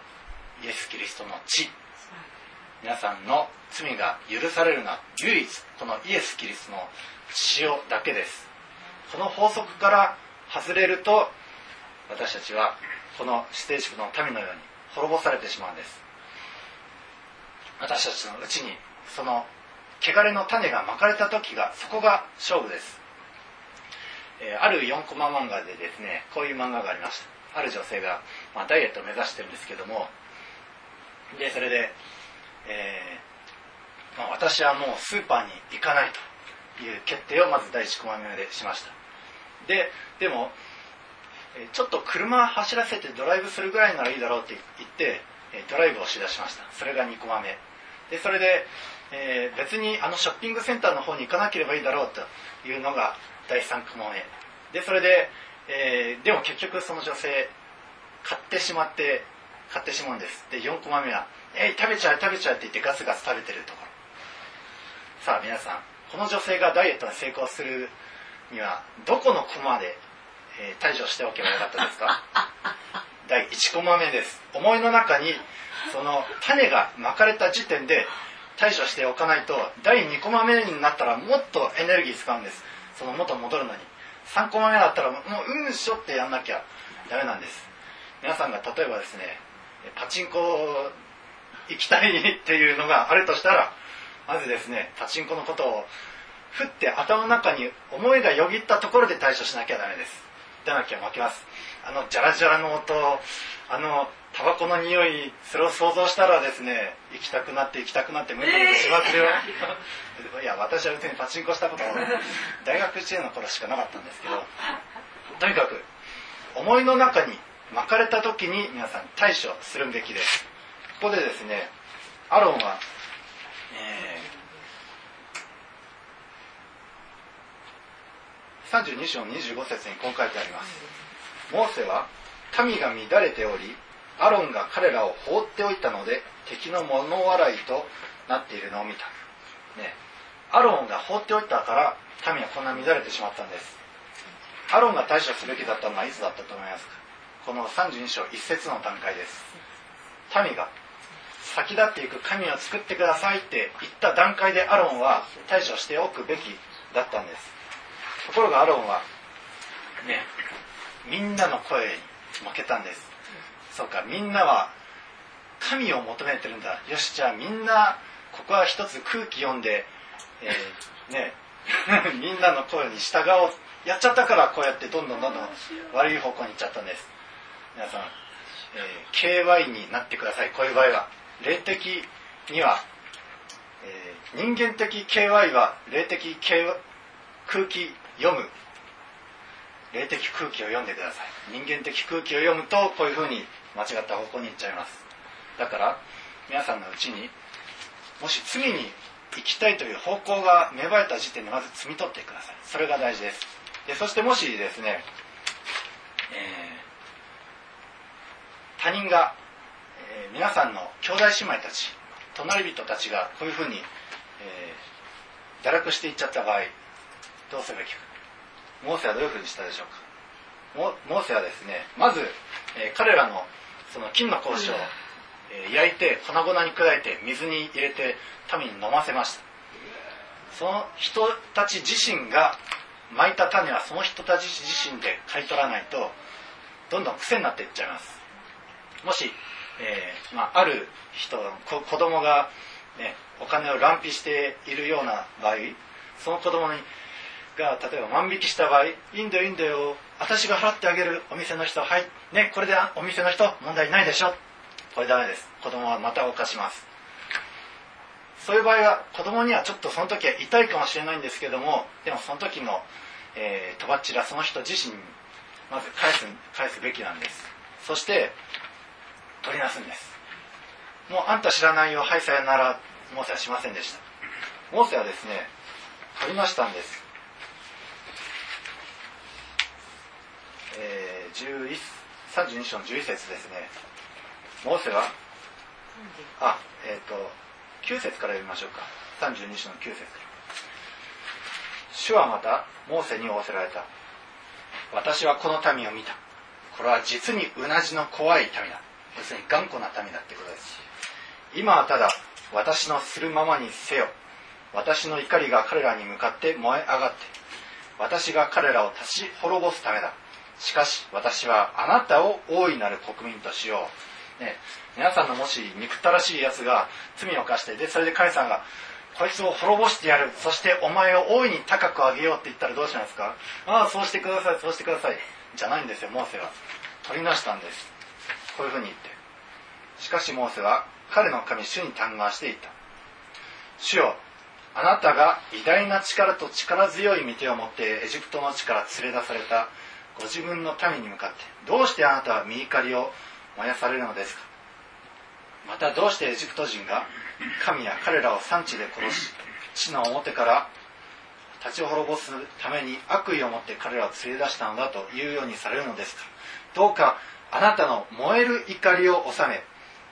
イエス・キリストの血。皆さんの罪が許されるのは唯一このイエス・キリストの塩だけです。この法則から外れると私たちはこの指定地区の民のように滅ぼされてしまうんです。私たちのうちにその汚れの種がまかれた時がそこが勝負です、えーある4コマ漫画でですねこういう漫画がありました。ある女性が、まあ、ダイエットを目指してるんですけどもでそれで、えーまあ、私はもうスーパーに行かないという決定をまず第1コマ目でしました。ででもちょっと車走らせてドライブするぐらいならいいだろうって言ってドライブをしだしました。それが2コマ目。でそれで、えー別にあのショッピングセンターの方に行かなければいいだろうというのが第3コマ目でそれで、えーでも結局その女性買ってしまって買ってしまうんです。で4コマ目は「えい食べちゃう食べちゃう」って言ってガツガツ食べてるところ。さあ皆さんこの女性がダイエットに成功するにはどこのコマで、えー対処しておけばよかったですか？*laughs* 第1コマ目です。思いの中にその種がまかれた時点で対処しておかないと第2コマ目になったらもっとエネルギー使うんです。その元戻るのに。3コマ目だったらもううんしょってやんなきゃダメなんです。皆さんが例えばですねパチンコ行きたいっていうのがあるとしたらまずですねパチンコのことをふって頭の中に思いがよぎったところで対処しなきゃダメです。でなきゃ負けます。あのジャラジャラの音あのタバコの匂いそれを想像したらですね行きたくなって行きたくなって無理にしまくるよ。*laughs* いや私は別にパチンコしたことも *laughs* 大学1年の頃しかなかったんですけどとにかく思いの中に巻かれた時に皆さん対処するべきです。ここでですねアロンは、えー、32章25節にこう書いてあります。モーセは民が乱れておりアロンが彼らを放っておいたので敵の物笑いとなっているのを見た、ね、アロンが放っておいたから民はこんな乱れてしまったんです。アロンが対処すべきだったのはいつだったと思いますか？この32章1節の段階です。民が先立っていく神を作ってくださいって言った段階でアロンは対処しておくべきだったんです。ところがアロンはねみんなの声に負けたんです。そうかみんなは神を求めてるんだ。よしじゃあみんなここは一つ空気読んで、えー、ね *laughs* みんなの声に従おう。やっちゃったからこうやってどんどんどんどん悪い方向に行っちゃったんです。皆さん、えー、KY になってください。こういう場合は。霊的には、えー、人間的 KY は霊的 KY 空気読む。霊的空気を読んでください。人間的空気を読むとこういうふうに間違った方向に行っちゃいます。だから皆さんのうちにもし次に行きたいという方向が芽生えた時点でまず摘み取ってください。それが大事です。でそしてもしですね、えー、他人が、えー、皆さんの兄弟姉妹たち隣人たちがこういうふうに、えー、堕落していっちゃった場合どうすべきか。モーセはどういうふうにしたでしょうか。モーセはですねまず、え、彼らのその金の格子を、え、焼いて粉々に砕いて水に入れて民に飲ませました。その人たち自身が巻いた種はその人たち自身で刈り取らないとどんどん癖になっていっちゃいます。もし、えーまあ、ある人子供が、ね、お金を乱費しているような場合その子供にが例えば万引きした場合いいんだよいいんだよ私が払ってあげるお店の人はいねこれでお店の人問題ないでしょ。これダメです。子供はまた犯します。そういう場合は子供にはちょっとその時は痛いかもしれないんですけどもでもその時の、え、とばっちらその人自身にまず返す返すべきなんです。そして取りなすんです。もうあんた知らないよはいさよならモーセはしませんでした。モーセはですね取りましたんです。えー、11 32章の11節ですね。モーセは？あえっ、ー、と9節から読みましょうか。32章の9節主はまたモーセに仰せられた。私はこの民を見た。これは実にうなじの怖い民だ。要するに頑固な民だってことです。今はただ私のするままにせよ。私の怒りが彼らに向かって燃え上がって。私が彼らを立ち滅ぼすためだしかし私はあなたを大いなる国民としよう、ね、皆さんのもし憎たらしいやつが罪を犯してでそれで神さんがこいつを滅ぼしてやる。そしてお前を大いに高く上げようって言ったらどうしますか？ああそうしてくださいそうしてください。じゃないんですよモーセは。取りなしたんです。こういうふうに言って。しかしモーセは彼の神主に嘆願していった。主よあなたが偉大な力と力強い御手を持ってエジプトの地から連れ出された。ご自分の民に向かってどうしてあなたは身怒りを燃やされるのですか？またどうしてエジプト人が神や彼らを産地で殺し地の表から立ち滅ぼすために悪意を持って彼らを連れ出したのだというようにされるのですか？どうかあなたの燃える怒りを収め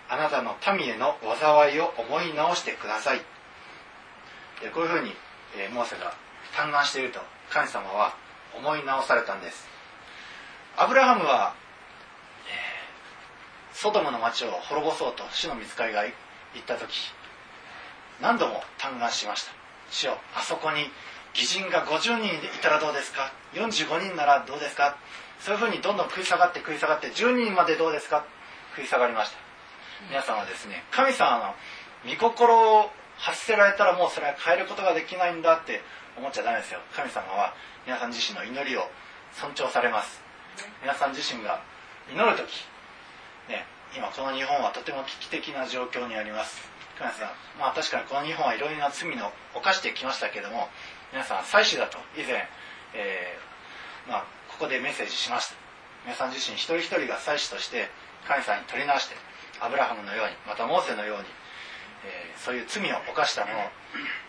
あなたの民への災いを思い直してください。こういうふうにモーセが嘆願していると神様は思い直されたんです。アブラハムは、えー、ソドムの町を滅ぼそうと主の見つかりが行った時何度も嘆願しました。主よあそこに義人が50人いたらどうですか？45人ならどうですか？そういうふうにどんどん食い下がって食い下がって10人までどうですか？食い下がりました。皆さんはですね神様の御心を発せられたらもうそれは変えることができないんだって思っちゃダメですよ。神様は皆さん自身の祈りを尊重されます。皆さん自身が祈る時、ね、今この日本はとても危機的な状況にあります。皆さん、まあ、確かにこの日本はいろいろな罪を犯してきましたけども皆さん祭司だと以前、えー、まあ、ここでメッセージしました。皆さん自身一人一人が祭司として神様に取り直してアブラハムのようにまたモーセのように、えーそういう罪を犯したもの、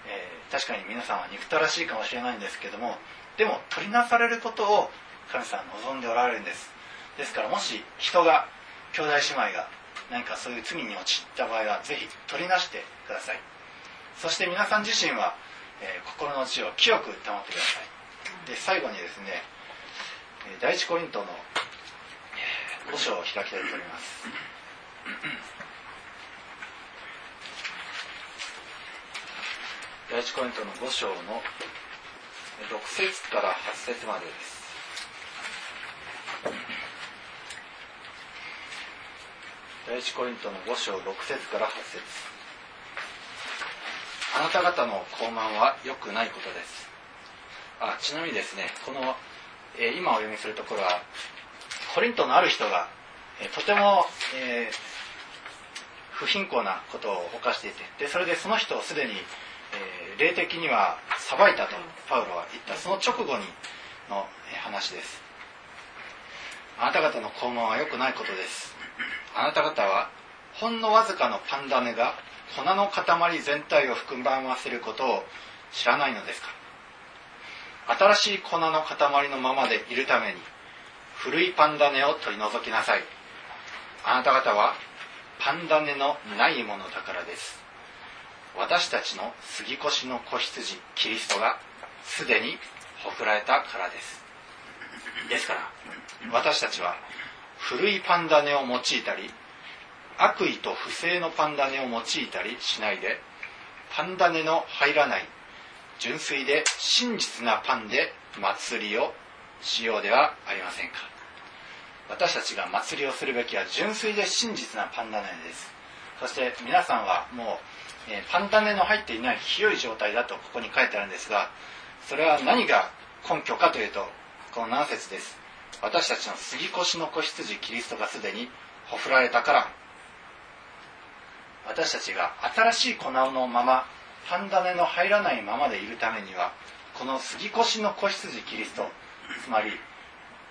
えー確かに皆さんは憎たらしいかもしれないんですけどもでも取りなされることを神様望んでおられるんです。ですからもし人が兄弟姉妹が何かそういう罪に陥った場合はぜひ取りなしてください。そして皆さん自身は、えー心の内を清く保ってください。で最後にですね第一コリントの5章を開きたいと思います。第一コリントの5章の6節から8節までです。第一コリントの5章6節から8節。あなた方の傲慢は良くないことです。あちなみにですねこの、えー今お読みするところはコリントのある人が、えーとても、えー不貧困なことを犯していてでそれでその人をすでに、え霊的には裁いたとパウロは言った。その直後にの話です。あなた方の傲慢は良くないことです。あなた方はほんのわずかのパンダネが粉の塊全体を含ませることを知らないのですか？新しい粉の塊のままでいるために古いパンダネを取り除きなさい。あなた方はパンダネのないものだからです。私たちの杉越の子羊キリストがすでにほふられたからです。ですから私たちは古いパンダネを用いたり悪意と不正のパンダネを用いたりしないでパンダネの入らない純粋で真実なパンで祭りをしようではありませんか。私たちが祭りをするべきは純粋で真実なパンダネです。そして皆さんはもう、えパンダネの入っていない清い状態だとここに書いてあるんですがそれは何が根拠かというとこの7節です。私たちの杉越の子羊キリストがすでにほふられたから。私たちが新しい粉のままパンダネの入らないままでいるためにはこの杉越の子羊キリストつまり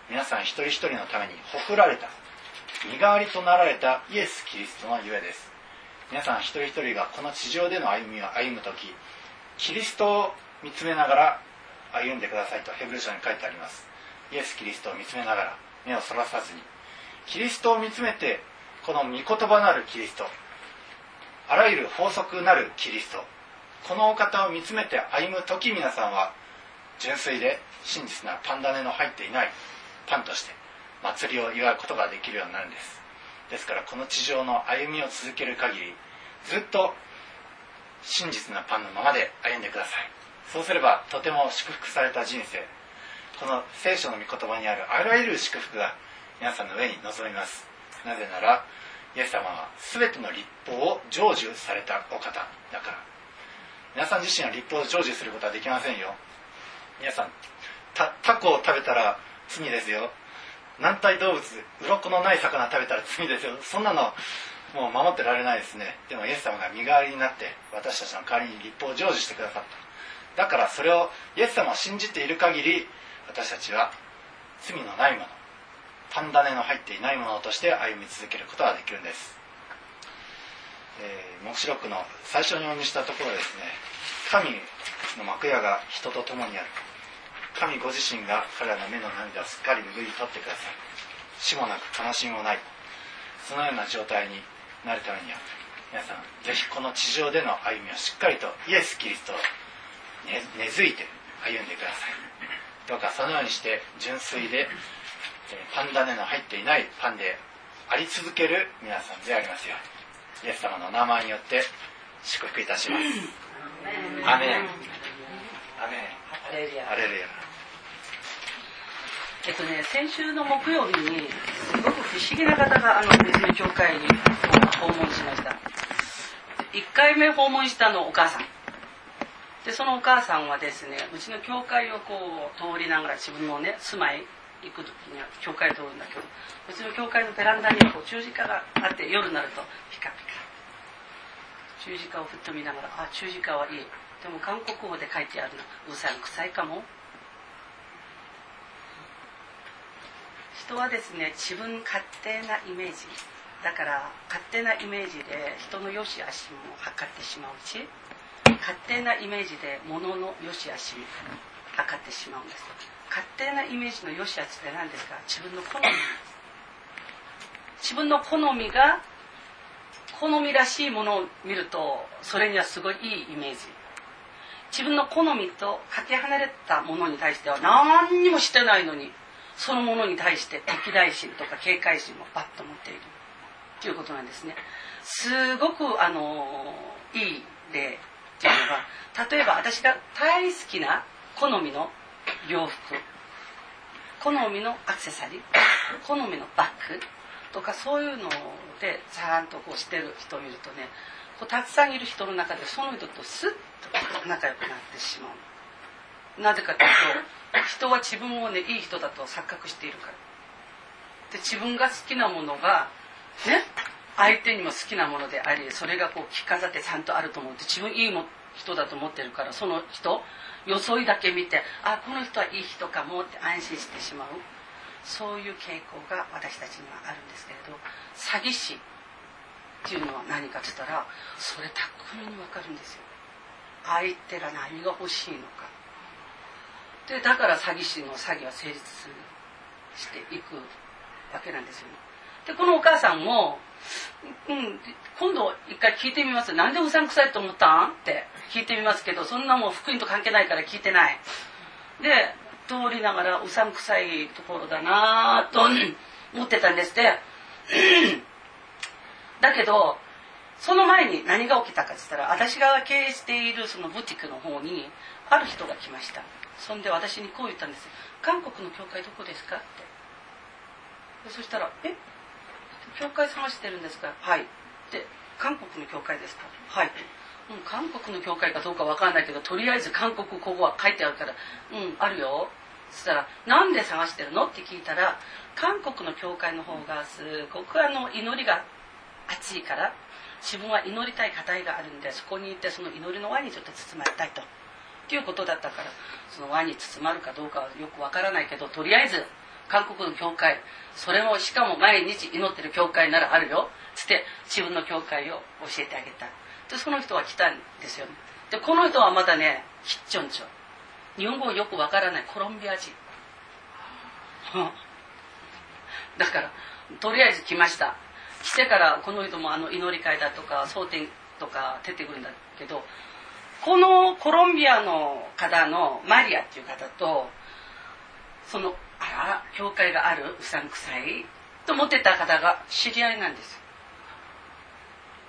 皆さん一人一人のためにほふられた身代わりとなられたイエス・キリストのゆえです。皆さん一人一人がこの地上での歩みを歩む時キリストを見つめながら歩んでくださいとヘブル書に書いてあります。イエス・キリストを見つめながら目をそらさずにキリストを見つめてこの御言葉なるキリストあらゆる法則なるキリストこのお方を見つめて歩む時皆さんは純粋で真実なパンダの入っていないパンとして祭りを祝うことができるようになるんです。ですからこの地上の歩みを続ける限りずっと真実なパンのままで歩んでください。そうすればとても祝福された人生この聖書の御言葉にあるあらゆる祝福が皆さんの上に臨みます。なぜならイエス様は全ての立法を成就されたお方だから。皆さん自身は立法を成就することはできませんよ。皆さんタコを食べたら罪ですよ。軟体動物鱗のない魚食べたら罪ですよ。そんなのもう守ってられないですね。でもイエス様が身代わりになって私たちの代わりに立法を成就してくださった。だからそれをイエス様を信じている限り私たちは罪のないものパンダの入っていないものとして歩み続けることができるんです、えー、黙示録の最初にお読みしたところですね神の幕屋が人と共にある。神ご自身が彼らの目の涙をすっかり拭い取ってください。死もなく悲しみもない。そのような状態になるためには皆さんぜひこの地上での歩みをしっかりとイエス・キリストを根付いて歩んでください。どうかそのようにして純粋でえーパンダネの入っていないパンであり続ける皆さんでありますように。イエス様の名前によって祝福いたします。アメン。アメン。ハレルヤ。ハレルヤ。えっとね、先週の木曜日にすごく不思議な方があの別の教会に訪問しました。1回目訪問したのお母さんでそのお母さんはですねうちの教会をこう通りながら自分のね住まい行く時には教会を通るんだけどうちの教会のベランダにこう十字架があって夜になるとピカピカ。十字架をふっと見ながらあ十字架はいい。でも韓国語で書いてあるの。うさんくさいかも。人はですね自分勝手なイメージ。だから勝手なイメージで人の良し悪しも測ってしまうし勝手なイメージで物の良し悪しも測ってしまうんです。勝手なイメージの良し悪しって何ですか？自分の好み。自分の好みが好みらしいものを見るとそれにはすごいいいイメージ。自分の好みとかけ離れたものに対しては何にもしてないのにそのものに対して敵対心とか警戒心もバッと持っている。ということなんですね。すごくあのいい例。っていうのが例えば私が大好きな好みの洋服好みのアクセサリー好みのバッグとかそういうのでちゃんとこうしてる人を見るとねこうたくさんいる人の中でその人とスッと仲良くなってしまう。なぜかというと人は自分をねいい人だと錯覚しているから。で自分が好きなものがね相手にも好きなものでありそれがこう着飾ってちゃんとあると思って自分いいも人だと思ってるからその人装いだけ見てあこの人はいい人かもって安心してしまう。そういう傾向が私たちにはあるんですけれど詐欺師っていうのは何かって言ったらそれたっくに分かるんですよ。相手が何が欲しいのか。でだから詐欺師の詐欺は成立していくわけなんですよね。でこのお母さんも、うん、今度一回聞いてみます。なんでうさんくさいと思ったん？って聞いてみますけどそんなもん福音と関係ないから聞いてない。で通りながらうさんくさいところだなぁと思ってたんですって。だけどその前に何が起きたかって言ったら私が経営しているそのブティックの方にある人が来ました。そんで私にこう言ったんです「韓国の教会どこですか?」って。そしたら「え？教会探してるんですか?」「はい」で「韓国の教会ですか?」「はい」うん、韓国の教会かどうかわかんないけどとりあえず韓国ここは書いてあるから「うんあるよ」そしたら「なんで探してるの?」って聞いたら韓国の教会の方がすごくあの祈りが熱いから自分は祈りたい課題があるんでそこに行ってその祈りの輪にちょっと包まれたいと。っていうことだったからその輪に包まるかどうかはよくわからないけどとりあえず韓国の教会それもしかも毎日祈ってる教会ならあるよ。つって自分の教会を教えてあげた。でその人は来たんですよ。でこの人はまたねキッチョンチョ日本語よくわからないコロンビア人。だからとりあえず来ました。来てからこの人もあの祈り会だとか蒼天とか出てくるんだけどこのコロンビアの方のマリアっていう方とそのあら教会があるうさんくさい？と思ってた方が知り合いなんです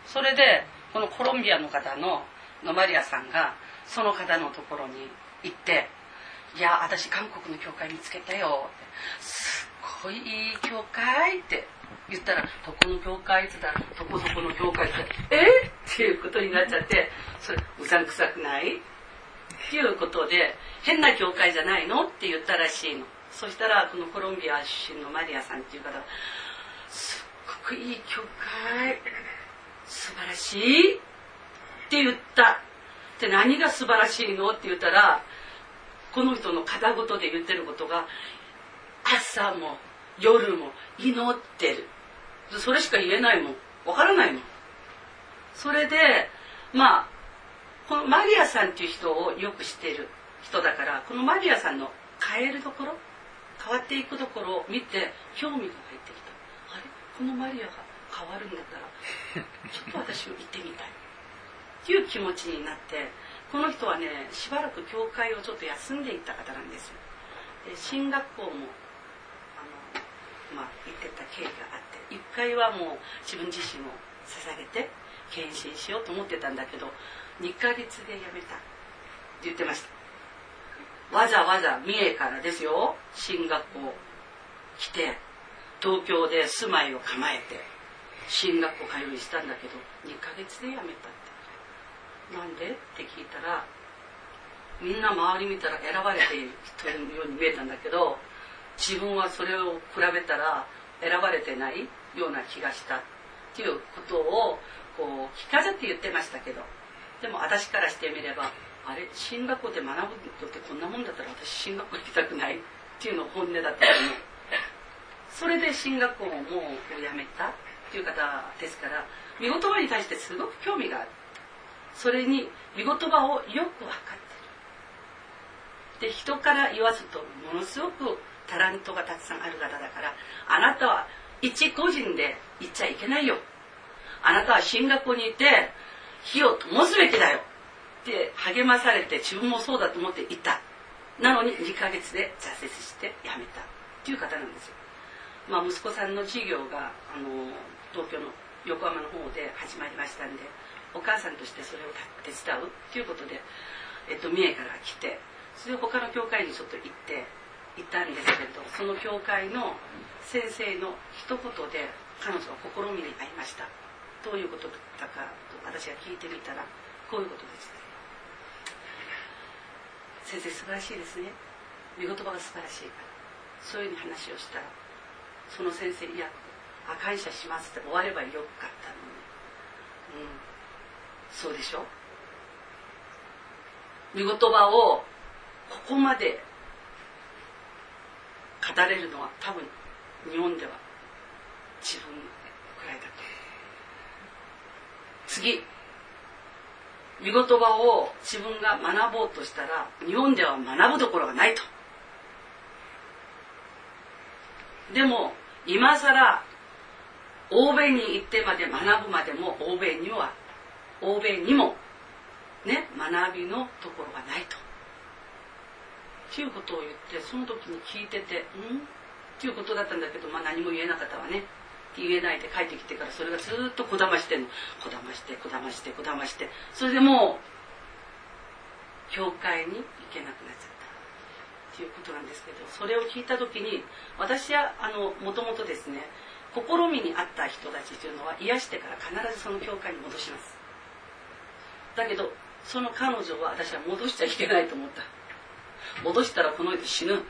それでこのコロンビアの方ののマリアさんがその方のところに行って「いや私韓国の教会見つけたよ」って「すっごいいい教会」って言ったら「どこの教会?」って言ったら「どこそこの教会」って「え？っ?」っていうことになっちゃってそれうさんくさくない？っていうことで変な教会じゃないの？って言ったらしいの。そしたらこのコロンビア出身のマリアさんっていう方「すっごくいい教会素晴らしい」って言った。で何が素晴らしいのって言ったらこの人の片言で言ってることが朝も夜も祈ってる。それしか言えないもん。わからないもん。それでまあこのマリアさんっていう人をよく知っている人だからこのマリアさんの変えるところ変わっていくところを見て興味が入ってきた。あれ？このマリアが変わるんだからちょっと私も行ってみたい。っていう気持ちになってこの人はねしばらく教会をちょっと休んでいった方なんですで進学校もあの、まあ、行ってた経緯があって1回はもう自分自身を捧げて献身しようと思ってたんだけど2ヶ月で辞めたって言ってました。わざわざ三重からですよ。進学校来て東京で住まいを構えて進学校通いしたんだけど2ヶ月で辞めたって。なんで？って聞いたらみんな周り見たら選ばれている人ように見えたんだけど自分はそれを比べたら選ばれてないような気がしたっていうことをこう聞かせて言ってましたけどでも私からしてみればあれ進学校で学ぶのってこんなもんだったら私進学校行きたくないっていうの本音だったよね。*laughs* それで進学校ももう辞めたっていう方ですから見言葉に対してすごく興味がある。それに見言葉をよく分かってる。で人から言わすとものすごくタラントがたくさんある方だからあなたは一個人で言っちゃいけないよ。あなたは進学校にいて火を灯すべきだよ。って励まされて自分もそうだと思っていた。なのに2ヶ月で挫折して辞めたっていう方なんですよ。まあ息子さんの授業があの東京の横浜の方で始まりましたんでお母さんとしてそれを手伝うっていうことで、えっと、三重から来てそれで他の教会にちょっと行って行ったんですけれどその教会の先生の一言で彼女は試みに会いました。どういうことだったか私が聞いてみたらこういうことです。先生素晴らしいですね。見言葉が素晴らしいから。そういうふうに話をしたらその先生いやあ感謝しますって終わればよかったのに。うん。そうでしょ？見言葉をここまで語れるのは多分日本では自分くらいだと。次。見言葉を自分が学ぼうとしたら日本では学ぶところがないと。でも今さら欧米に行ってまで学ぶまでも欧米には欧米にもね学びのところがないと。っていうことを言ってその時に聞いてて「ん?」っていうことだったんだけど、まあ、何も言えなかったわね。言えないで帰ってきてからそれがずっとこだましてんの。こだましてこだましてこだまして。それでもう教会に行けなくなっちゃった。っていうことなんですけどそれを聞いた時に私はあのもともとですね試みにあった人たちというのは癒してから必ずその教会に戻します。だけどその彼女は私は戻しちゃいけないと思った。戻したらこの人死ぬ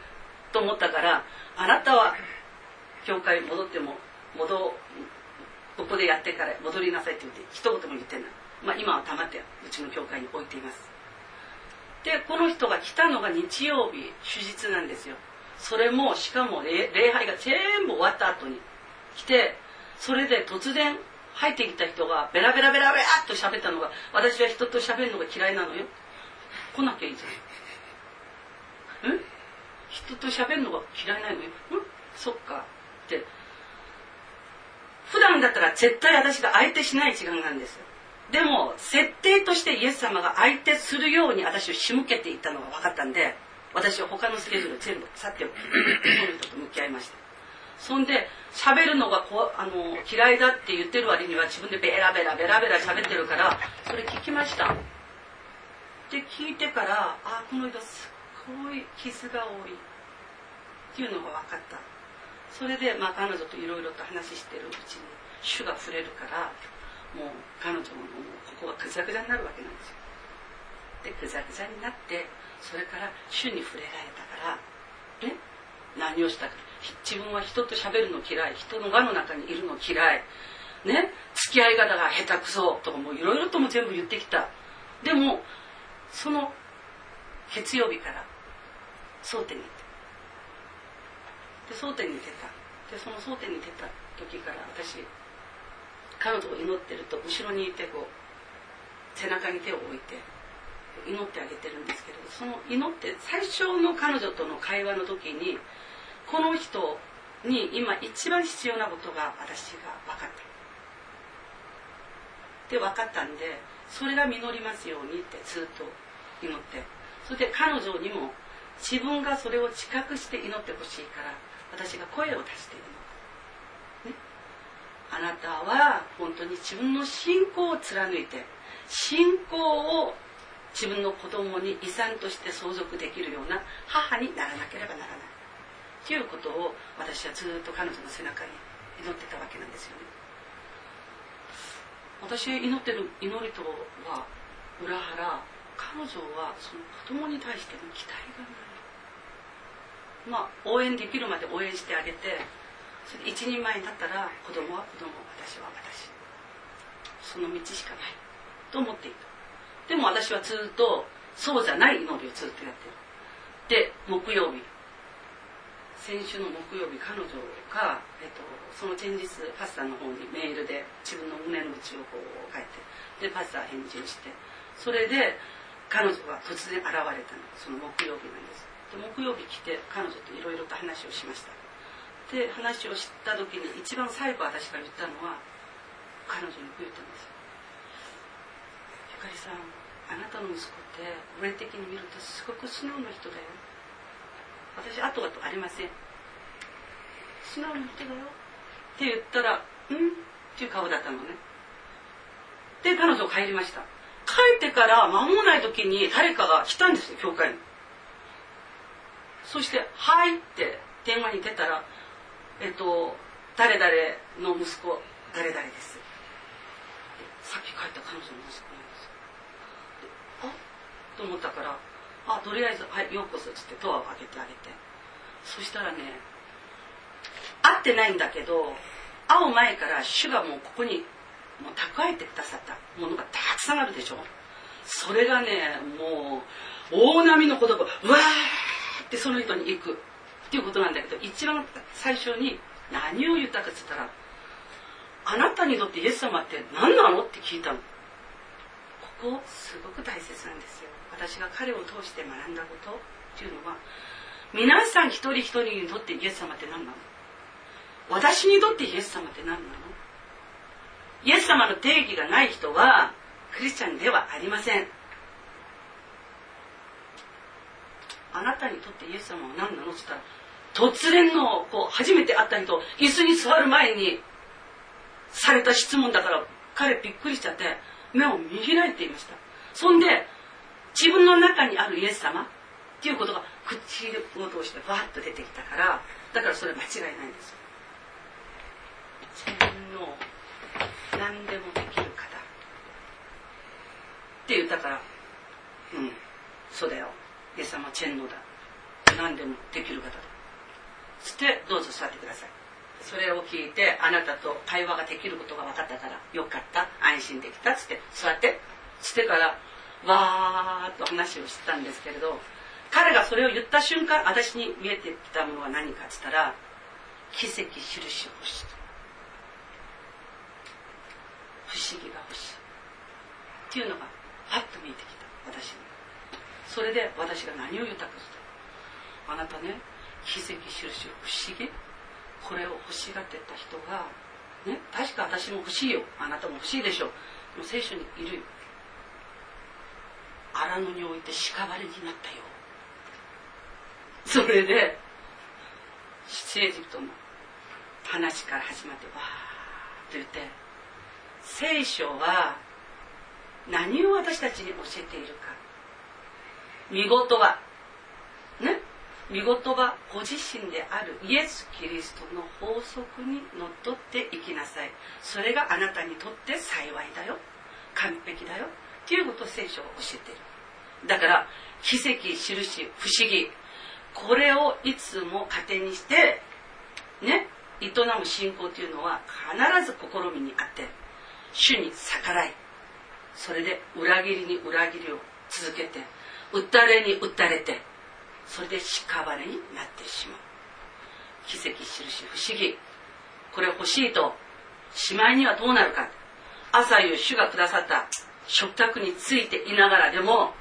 と思ったからあなたは教会に戻っても戻ここでやってから戻りなさいって言って一言も言ってない、まあ、今は黙ってうちの教会に置いています。でこの人が来たのが日曜日手術なんですよ。それもしかも礼拝が全部終わった後に来てそれで突然入ってきた人がベラベラベラベラっと喋ったのが私は人と喋るのが嫌いなのよ。来なきゃいいじゃん。ん？人と喋るのが嫌いなのよ。ん？そっか。って普段だったら絶対私が相手しない時間なんです。でも設定としてイエス様が相手するように私を仕向けていったのが分かったんで私は他のスケジュール全部去ってこの人と向き合いました。そんで喋るのがこあの嫌いだって言ってる割には自分でベラベラベラベラ喋ってるからそれ聞きました。で聞いてからあこの人すっごい傷が多いっていうのが分かった。それで、まあ、彼女といろいろと話してるうちに主が触れるからもう彼女ももうここがぐちゃぐちゃになるわけなんですよ。でぐちゃぐちゃになってそれから主に触れられたからね何をしたか。自分は人と喋るの嫌い。人の輪の中にいるの嫌い。ね付き合い方が下手くそとかもういろいろとも全部言ってきた。でもその月曜日から争点にで争点に出た。でその争点に出た時から私彼女を祈ってると後ろにいてこう背中に手を置いて祈ってあげてるんですけどその祈って最初の彼女との会話の時にこの人に今一番必要なことが私が分かった。で分かったんでそれが実りますようにってずっと祈って。それで彼女にも自分がそれを自覚して祈ってほしいから私が声を出しているの、ね、あなたは本当に自分の信仰を貫いて信仰を自分の子供に遺産として相続できるような母にならなければならない。ということを私はずっと彼女の背中に祈ってたわけなんですよね。私祈ってる祈りとは裏腹彼女はその子供に対しての期待がない。まあ応援できるまで応援してあげてそれで一人前になったら子供は子供私は私。その道しかない。と思っていた。でも私はずっとそうじゃない祈りをずっとやってる。で木曜日。先週の木曜日彼女が、えっと、その前日パスタの方にメールで自分の胸の内をこう書いてでパスタ返事をして。それで彼女が突然現れたの。その木曜日なんです。木曜日来て彼女といろいろと話をしました。で話をした時に一番最後私が言ったのは彼女にこう言ったんですよ。ゆかりさんあなたの息子って俺的に見るとすごく素直な人だよ。私後々ありません。素直な人だよ。って言ったら「ん?」っていう顔だったのね。で彼女帰りました。帰ってから間もない時に誰かが来たんですよ教会に。そして「はい」って電話に出たらえっと誰々の息子誰々です。さっき帰った彼女の息子なんですあっと思ったからあとりあえず「はいようこそ」っつってドアを開けてあげて。そしたらね会ってないんだけど会う前から主がもうここにもう蓄えてくださったものがたくさんあるでしょ。それがねもう大波の言葉うわーってその人に行く。っていうことなんだけど一番最初に何を言ったかっつったら「あなたにとってイエス様って何なの?」って聞いたの。ここすごく大切なんですよ。私が彼を通して学んだことっていうのは皆さん一人一人にとってイエス様って何なの？私にとってイエス様って何なの？イエス様の定義がない人はクリスチャンではありません。あなたにとってイエス様は何なのって言ったら突然のこう初めて会った人椅子に座る前にされた質問だから彼びっくりしちゃって目を見開いていました。そんで自分の中にあるイエス様っていうことが口を通してバーッと出てきたからだからそれ間違いないんです全能何でもできる方って言ったからうんそうだよ。イエス様チェンノだ。何でもできる方だ。つってどうぞ座ってください。それを聞いてあなたと会話ができることが分かったからよかった。安心できた。つって座ってつってからわーっと話をしてたんですけれど彼がそれを言った瞬間私に見えてきたものは何かっつったら奇跡印欲しい不思議が欲しい。っていうのがパッと見えてきた。私に。それで私が何を言ったかと。あなたね奇跡印不思議。これを欲しがってた人がね確か私も欲しいよ。あなたも欲しいでしょう。聖書にいるよ。荒野において屍になったよ。それで出エジプトの話から始まってわーっと言って聖書は何を私たちに教えている見事はね？見事はご自身であるイエス・キリストの法則にのっとっていきなさい。それがあなたにとって幸いだよ。完璧だよ。っていうことを聖書は教えている。だから奇跡印不思議。これをいつも糧にしてね？営む信仰というのは必ず試みにあって主に逆らい。それで裏切りに裏切りを続けて打たれに打たれてそれで屍になってしまう。奇跡印不思議。これ欲しいとしまいにはどうなるか。朝夕主がくださった。食卓についていながらでも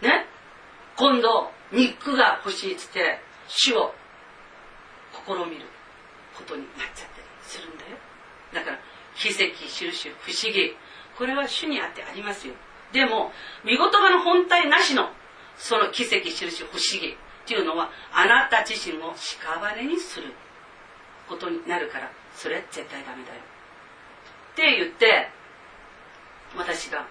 ね今度肉が欲しいっつって主を試みる。ことになっちゃったりするんだよ。だから奇跡印不思議。これは主にあってありますよ。でも見言葉の本体なしのその奇跡印不思議っていうのはあなた自身を屍にすることになるからそれは絶対ダメだよ。って言って私が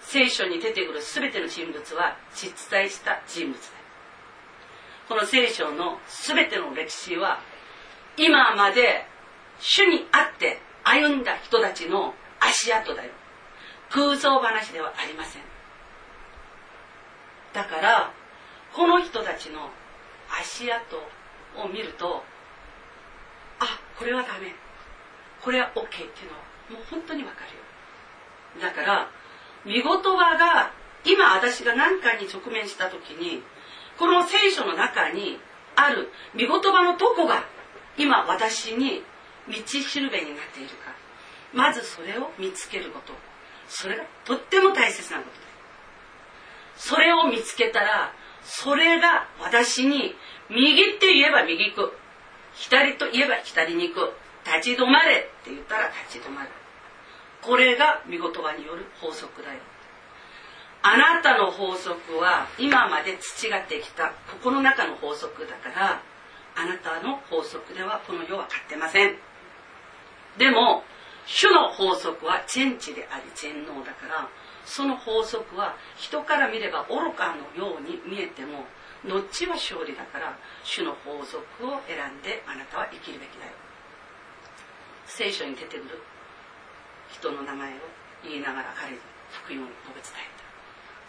聖書に出てくる全ての人物は実在した人物だこの聖書の全ての歴史は今まで主にあって歩んだ人たちの足跡だよ。空想話ではありません。だからこの人たちの足跡を見るとあこれはダメ。これは OK っていうのはもう本当にわかるよ。だから見言葉が今私が何かに直面した時にこの聖書の中にある御言葉のどこが今私に道しるべになっているか。まずそれを見つけること。それがとっても大切なこと。ですそれを見つけたらそれが私に右って言えば右行く。左と言えば左に行く。立ち止まれって言ったら立ち止まる。これが御言葉による法則だよ。あなたの法則は今まで培ってきたここの中の法則だからあなたの法則ではこの世は勝ってません。でも主の法則は全知であり全能だからその法則は人から見れば愚かのように見えても後は勝利だから主の法則を選んであなたは生きるべきだよ。聖書に出てくる人の名前を言いながら彼に福音を述べ伝え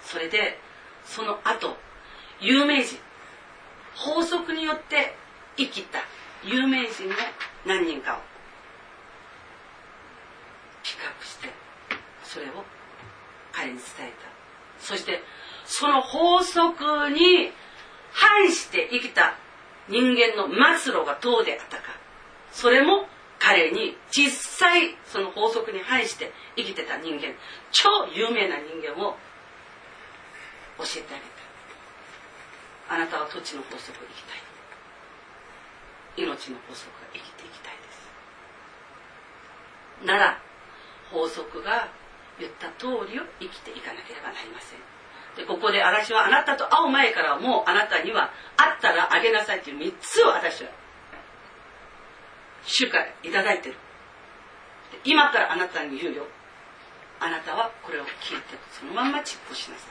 た。それでその後有名人法則によって生きた有名人の何人かをピックアップしてそれを彼に伝えた。そしてその法則に反して生きた人間の末路がどうであったか。それも彼に実際その法則に反して生きてた人間超有名な人間を教えてあげた。あなたは土地の法則を生きたい。命の法則が生きていきたいです。なら法則が言った通りを生きていかなければなりません。でここで私はあなたと会う前からもうあなたには会ったらあげなさいという3つを私は主からいただいてる。今からあなたに言うよ。あなたはこれを聞いてそのまんま実行しなさ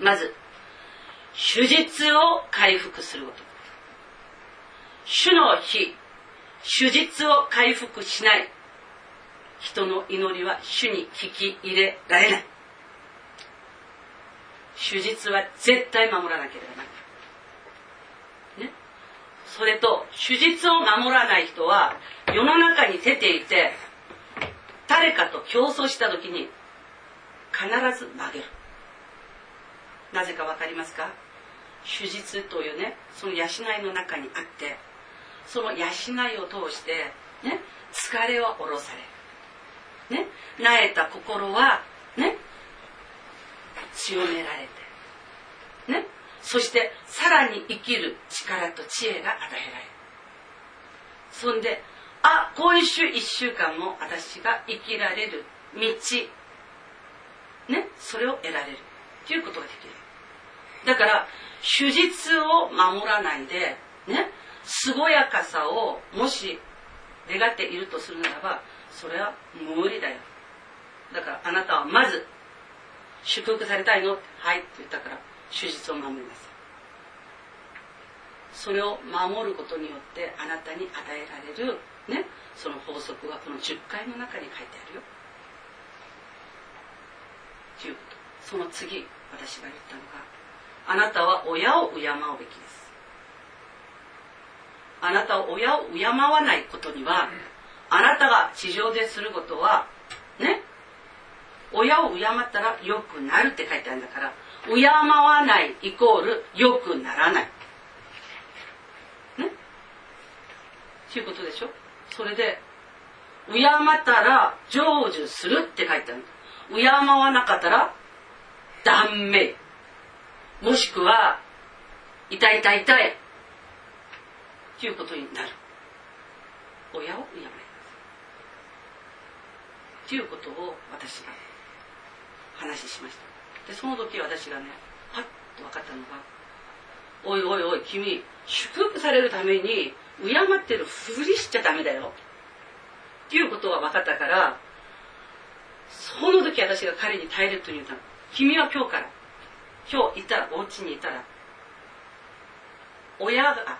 い。まず手術を回復すること。主の日手術を回復しない。人の祈りは主に聞き入れられない。手術は絶対守らなければならない。ね。それと手術を守らない人は世の中に出ていて誰かと競争した時に必ず曲げる。なぜか分かりますか？手術というねその養いの中にあってその養いを通してね疲れは下ろされねなえた心はね強められてねそしてさらに生きる力と知恵が与えられる。そんであ今週1週間も私が生きられる道ねそれを得られる。ということができる。だから手術を守らないでね健やかさをもし願っているとするならばそれは無理だよ。だからあなたはまず祝福されたいの？はいって言ったから手術を守りなさい。それを守ることによってあなたに与えられるねその法則はこの10回の中に書いてあるよ。ということ。その次私が言ったのがあなたは親を敬うべきです。あなたは親を敬わないことにはあなたが地上ですることはね親を敬ったら良くなるって書いてあるんだから敬わないイコール良くならない。ね？っていうことでしょ？それで敬ったら成就するって書いてある。敬わなかったら断命。もしくは痛い痛い痛い。ということになる。親を敬いということを私が話しました。でその時私がねパッと分かったのが「おいおいおい君祝福されるために敬ってるふりしちゃダメだよ」っていうことが分かったからその時私が彼に耐えると言ったの。君は今日から今日いたらお家にいたら親が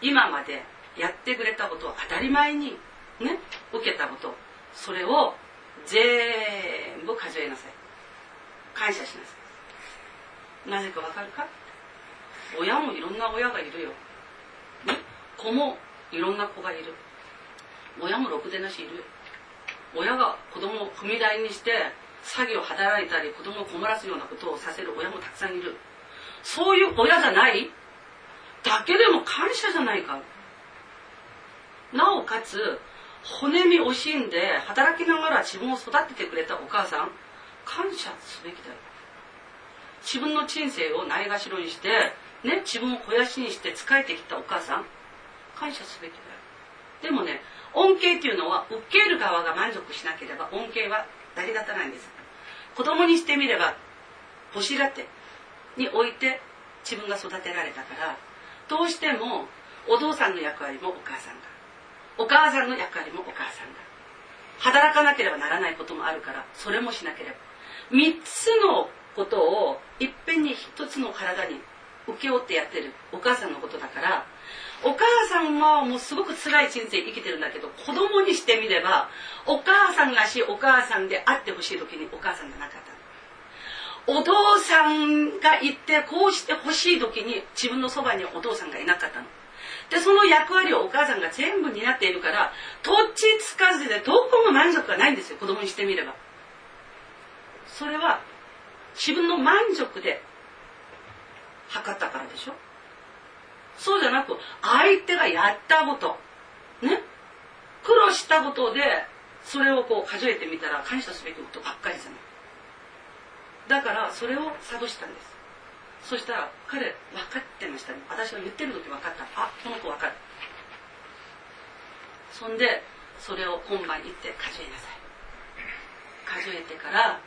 今までやってくれたことを当たり前にね受けたこと。それを全部数えなさい。感謝しなさい。なぜかわかるか？親もいろんな親がいるよ、ね、子もいろんな子がいる。親もろくでなしいるよ。親が子供を踏み台にして詐欺を働いたり子供を困らすようなことをさせる親もたくさんいる。そういう親じゃない？だけでも感謝じゃないか。なおかつ骨身惜しんで働きながら自分を育ててくれたお母さん感謝すべきだよ。自分の人生をないがしろにして、ね、自分を肥やしにして仕えてきたお母さん感謝すべきだよ。でもね恩恵っていうのは受ける側が満足しなければ恩恵は成り立たないんです。子供にしてみれば母子立てにおいて自分が育てられたからどうしてもお父さんの役割もお母さんがお母さんの役割もお母さんが。働かなければならないこともあるからそれもしなければ。3つのことをいっぺんに1つの体に請け負ってやってるお母さんのことだからお母さんはもうすごく辛い人生生きてるんだけど子供にしてみればお母さんらしいお母さんであってほしい時にお母さんがなかったお父さんがいてこうしてほしい時に自分のそばにお父さんがいなかったの。でその役割をお母さんが全部担っているからどっちつかずでどこも満足がないんですよ子供にしてみれば。それは自分の満足で測ったからでしょ。そうじゃなく相手がやったことね。苦労したことでそれをこう数えてみたら感謝すべきことばっかりじゃない。だからそれを諭したんです。そしたら彼分かってましたね。私が言ってる時分かったあこの子分かる。そんでそれを本番行って数えなさい。数えてから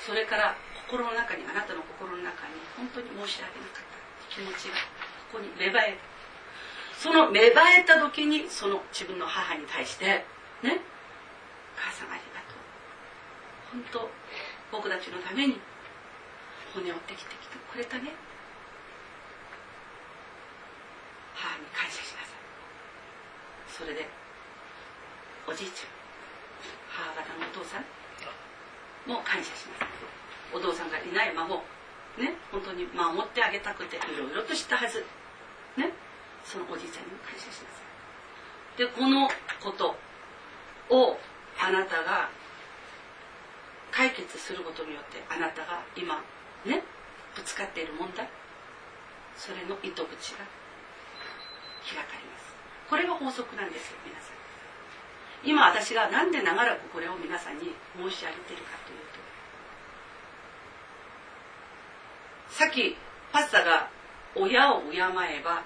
それから心の中にあなたの心の中に本当に申し訳なかった。気持ちがここに芽生えるその芽生えた時にその自分の母に対してね母さんありがとう。本当僕たちのために骨をできてきてくれたね。母に感謝しなさい。それでおじいちゃん母方のお父さんも感謝しなさいお父さんがいない孫ね本当に守ってあげたくていろいろとしたはずね。そのおじいちゃんにも感謝しなさい。でこのことをあなたが解決することによってあなたが今ねぶつかっている問題。それの糸口が開かれます。これが法則なんですよ皆さん。今私が何で長らくこれを皆さんに申し上げているかというとさっきパスタが親を敬えば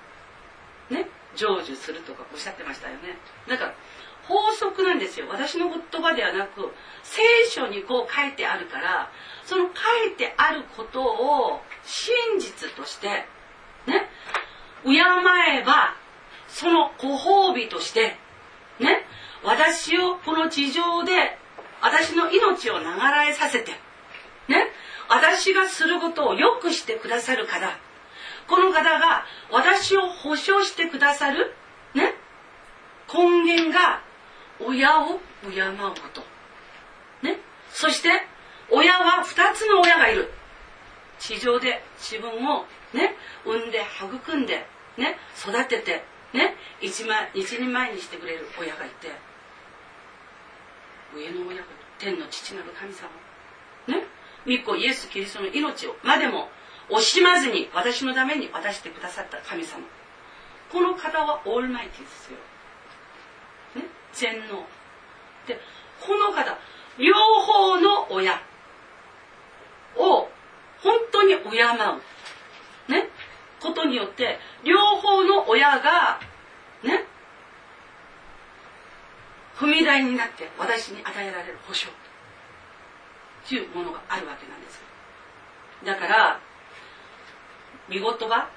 ね成就するとかおっしゃってましたよね。だか法則なんですよ。私の言葉ではなく聖書にこう書いてあるからその書いてあることを真実としてね敬えばそのご褒美としてね私をこの地上で私の命を流れさせてね私がすることをよくしてくださる方この方が私を保証してくださるね根源が親を敬うこと。ね？そして親は2つの親がいる。地上で自分をね？産んで育んでね？育ててね？一一人前にしてくれる親がいて。上の親が天の父なる神様。ね？御子イエス・キリストの命をまでも惜しまずに私のために渡してくださった神様。この方はオールマイティですよ、全能。でこの方両方の親を本当に敬う。ね？ことによって両方の親がね？踏み台になって私に与えられる保証。というものがあるわけなんですだから見言葉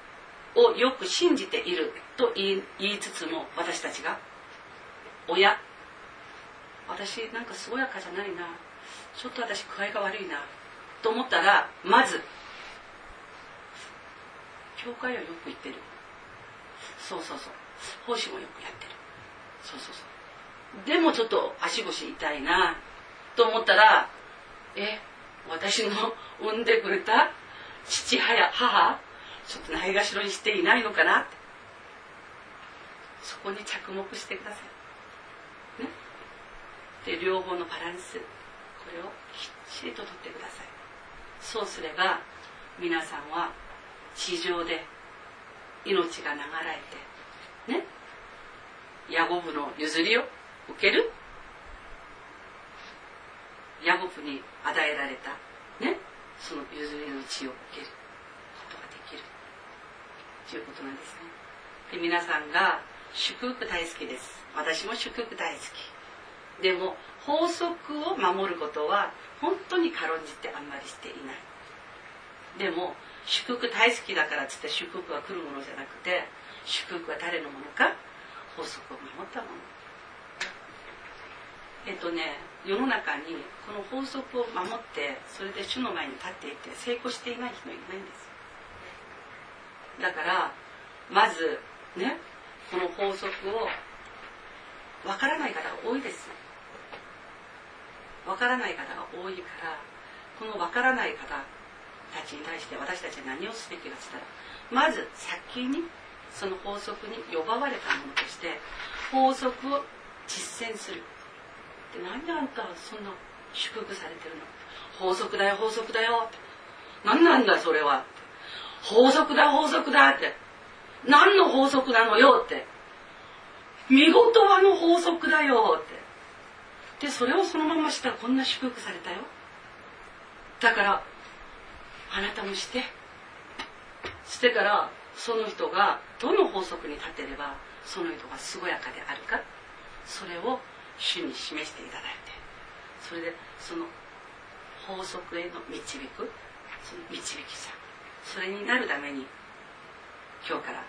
をよく信じていると言いつつも私たちが親。私なんか健やかじゃないな。ちょっと私具合が悪いな。と思ったらまず教会はよく行ってる。そうそうそう。奉仕もよくやってる。そうそうそう。でもちょっと足腰痛いな。と思ったらえ私の産んでくれた父や母ちょっとないがしろにしていないのかなって。そこに着目してください。で両方のバランス。これをきっちりととってください。そうすれば皆さんは地上で命が流れてねヤゴブの譲りを受ける。ヤゴブに与えられたねその譲りの地を受けることができる。ということなんですね。で皆さんが祝福大好きです。私も祝福大好き。でも法則を守ることは本当に軽んじてあんまりしていない。でも祝福大好きだからっつって祝福は来るものじゃなくて祝福は誰のものか法則を守ったもの。えっとね世の中にこの法則を守ってそれで主の前に立っていて成功していない人いないんです。だからまずねこの法則をわからない方が多いです。わからない方が多いからこのわからない方たちに対して私たちは何をすべきかっつったらまず先にその法則に呼ばわれたものとして法則を実践する。でなんであんたはそんな祝福されてるの？法則だよ法則だよって。何なんだそれは法則だ法則だって。何の法則なのよって。見事はの法則だよって。でそれをそのまましたらこんな祝福されたよ。だからあなたもして。してからその人がどの法則に立てればその人が健やかであるか。それを主に示していただいて。それでその法則への導くその導き者。それになるために今日から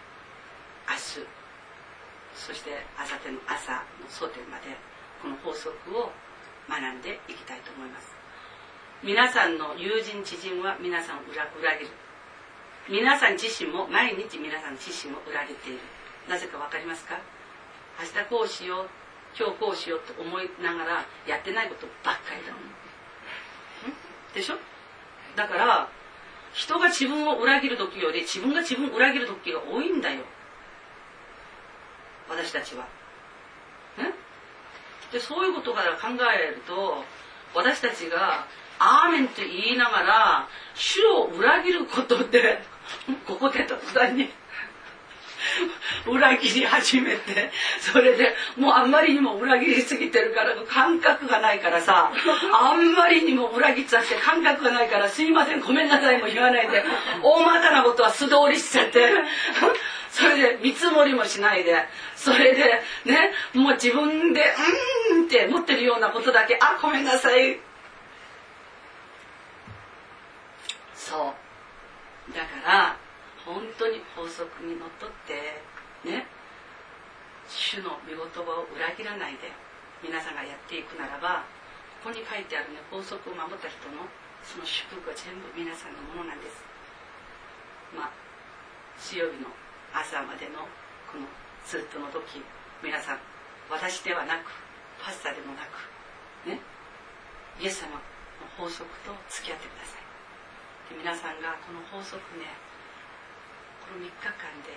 明日そして明後日の朝の争点までこの法則を学んでいきたいと思います。皆さんの友人知人は皆さんを裏裏切る。皆さん自身も毎日皆さん自身を裏切っている。なぜか分かりますか？明日こうしよう今日こうしようと思いながらやってないことばっかりだもん。でしょ？だから人が自分を裏切る時より自分が自分を裏切る時が多いんだよ。私たちは。でそういうことから考えると私たちが「アーメン」と言いながら主を裏切ることって *laughs* ここで突然に *laughs* 裏切り始めてそれでもうあんまりにも裏切りすぎてるから感覚がないからさあんまりにも裏切っちゃって感覚がないから「すいませんごめんなさい」も言わないで大まかなことは素通りしちゃってそれで見積もりもしないでそれでねもう自分で「うん」って持ってるようなことだけ「あごめんなさい」そう。だから本当に法則にのっとってね主の御言葉を裏切らないで皆さんがやっていくならばここに書いてあるね法則を守った人のその祝福は全部皆さんのものなんです。まあ水曜日の。朝までのこのスーッとの時皆さん私ではなくパスタでもなくねイエス様の法則と付き合ってください。で皆さんがこの法則ねこの3日間で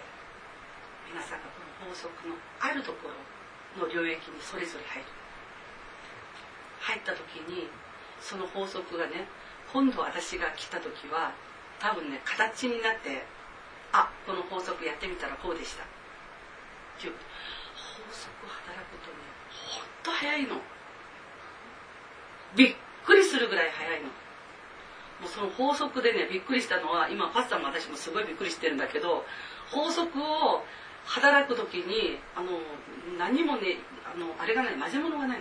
皆さんがこの法則のあるところの領域にそれぞれ入る。入った時にその法則がね今度私が来た時は多分ね形になってあこの法則やってみたらこうでした。っていう。法則働くとねほんと早いの。びっくりするぐらい早いの。もうその法則でねびっくりしたのは今パスタも私もすごいびっくりしてるんだけど法則を働く時にあの何もねあのあれがない混ぜ物がない。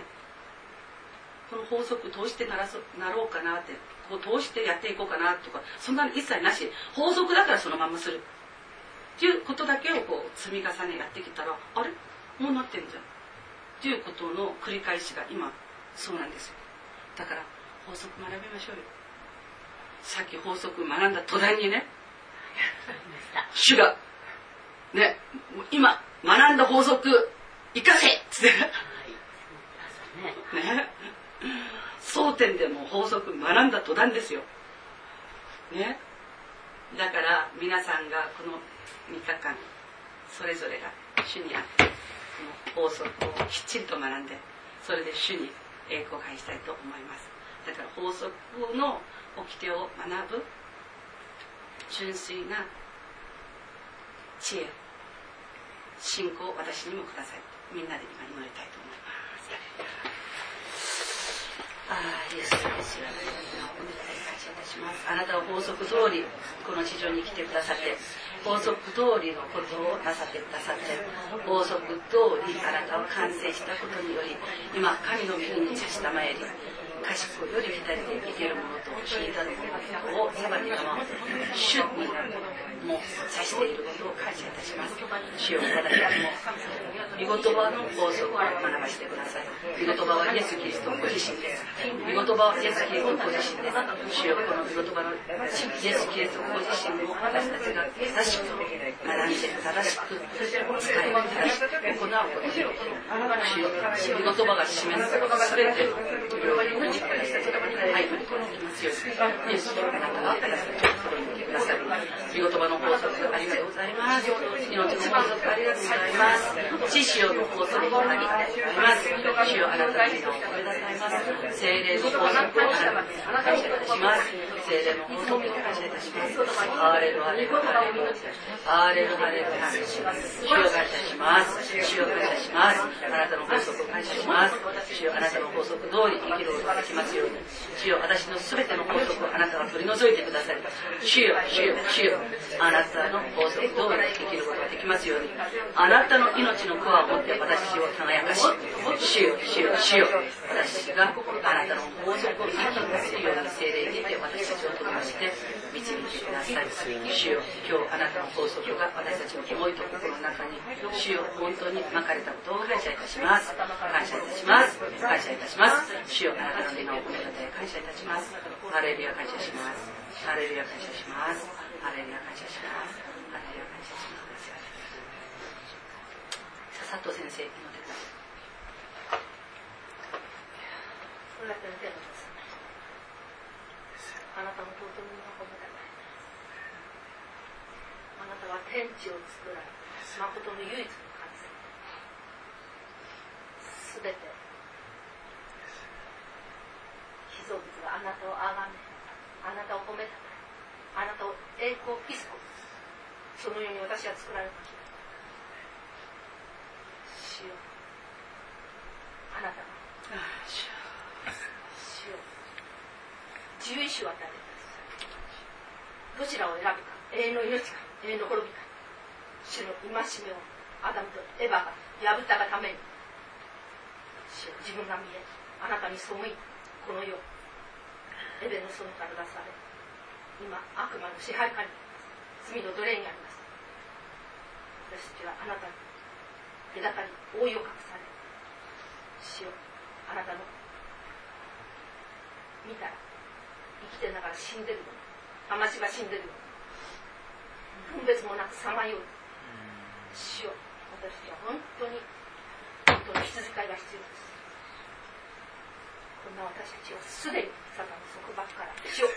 この法則通してならそなろうかなってこう通してやっていこうかなとかそんなの一切なし。法則だからそのままする。っていうことだけをこう積み重ねやってきたらあれ？もうなってんじゃん。っていうことの繰り返しが今そうなんですよ。だから法則学びましょうよ。さっき法則学んだ途端にね *laughs* 主がね今学んだ法則生かせ！っつってね。争点でも法則学んだ途端ですよ。ね。だから皆さんがこの3日間それぞれが主にあってこの法則をきっちりと学んでそれで主に栄光を返したいと思います。だから法則の掟を学ぶ純粋な知恵信仰を私にもください。みんなで今祈りたいと思います。ああイエス様ですよお願い感謝いたします。あなたは法則通りこの地上に来てくださって法則通りのことをなさってくださって法則通りあなたを完成したことにより今神の御に差したまえり賢いより左で生けるものと聞いたものを裁きのまま主になるも差していることを感謝いたします。主よ私たちも御言葉の法則を学ばせてください御言葉はイエス・キリストご自身です御言葉はイエス・キリストご自身です主よこの御言葉のイエス・キリストご自身も私たちが正しく学んで正しく使い正しく行うことによって主よ御言葉が示す全ての領域に私たちが入ることができますようにイエスのあなたが私たちのところに来てください御言葉の法則ありがとうございます命の法則ありがとうございます。知識の法則もありまず主よあなたの皆を褒めなさいます精霊の法則をあなたに感謝します。精霊の法則を感謝いたしますハレルハレルハレルハレルハレルハレル主を感謝します主を感謝しますあなたの法則を感謝します主よあなたの法則通り生きることができますように。主よ私の全ての法則をあなたは取り除いてください主よ主よ。主よあなたの法則通り生きることができますように。あなたの命の子を持って私を輝かし主よ主よ。主よ私があなたの法則を生きますように。精霊にて私を取りまして導い。てください主よ今日あなたの法則が私たちの思い。と心の中に主よ本当にまかれたことを感謝い。たします。感謝い。たします。感謝い。たします。主よあなたの皆を込めたて感謝い。たします。ハレルヤ感謝します。ハレルヤ感謝します。ハレルヤ感謝します。ハレルヤ感謝します。さ佐藤先生祈ってくださいこれだけの手を出すあなたの尊みの褒めたたえあなたは天地を作られ誠の唯一の神様すべて被造物があなたをあがめあなたを褒めたあなたを栄光ピスコそのように私は作られました主よあなたが主よ。自由意志を与えどちらを選ぶか永遠の命か永遠の滅びか主の戒めをアダムとエヴァが破ったがために主よ自分が見えあなたに背いこの世エベの園から出され今悪魔の支配下に罪の奴隷にあります。私たちはあなたに隔たり覆いを隠され主よあなたの見たら生きてながら死んでるの。魂が死んでるの。分別もなくさまよう。主よ。私たちは本当に本当に羊飼いが必要です。こんな私たちをすでにサタンの束縛から主よ。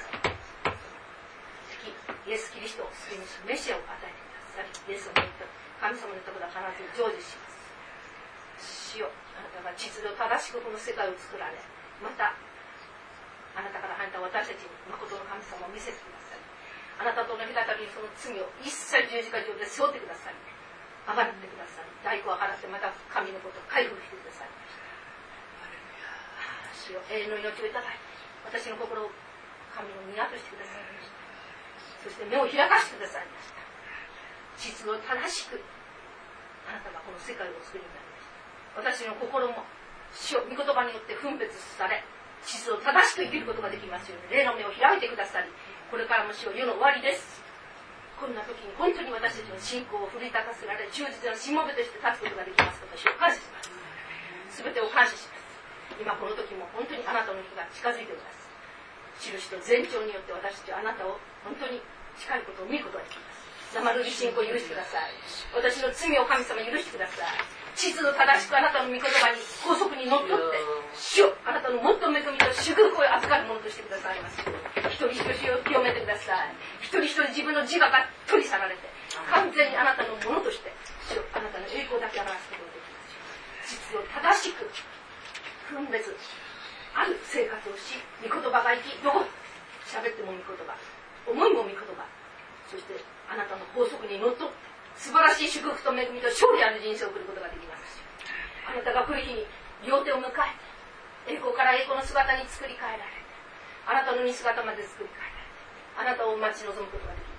敵イエス・キリストを救い主メシアを与えてくださりイエスを見て神様のところは必ず成就します。主よ。あなたが実度正しくこの世界を作られまたあなたから離れた私たちに誠の神様を見せてください。あなたとの隔たりにその罪を一切十字架上で背負ってください。あがってください。代行を払ってまた神のことを回復してください。主よ永遠の命をいただい。て私の心を神の宮としてくださいそして目を開かせてくださいました。実を正しくあなたがこの世界をお作りになりました。私の心も主を御言葉によって分別され実を正しく生きることができますように霊の目を開いてくださりこれからも主を世の終わりです。こんな時に本当に私たちの信仰を奮い立たせられ忠実なしもべとして立つことができますことを感謝します。全てを感謝します。今この時も本当にあなたの日が近づいております。印と前兆によって私たちはあなたを本当に近いことを見ることができます。生ぬるい信仰を許してください。私の罪を神様許してください。地図の正しくあなたの御言葉に法則にのっとって主よあなたのもっと恵みと祝福を預かるものとしてくださいます。一人一人を清めてください。一人一人自分の自我が取り去られて完全にあなたのものとして主よあなたの栄光だけ表すことができます。実を正しく分別ある生活をし御言葉が生きどこ喋っても御言葉思いも御言葉そしてあなたの法則にのっと。って素晴らしい祝福と恵みと勝利ある人生を送ることができますあなたが来る日に両手を迎え栄光から栄光の姿に作り変えられあなたの似姿まで作り変えられあなたを待ち望むことができる。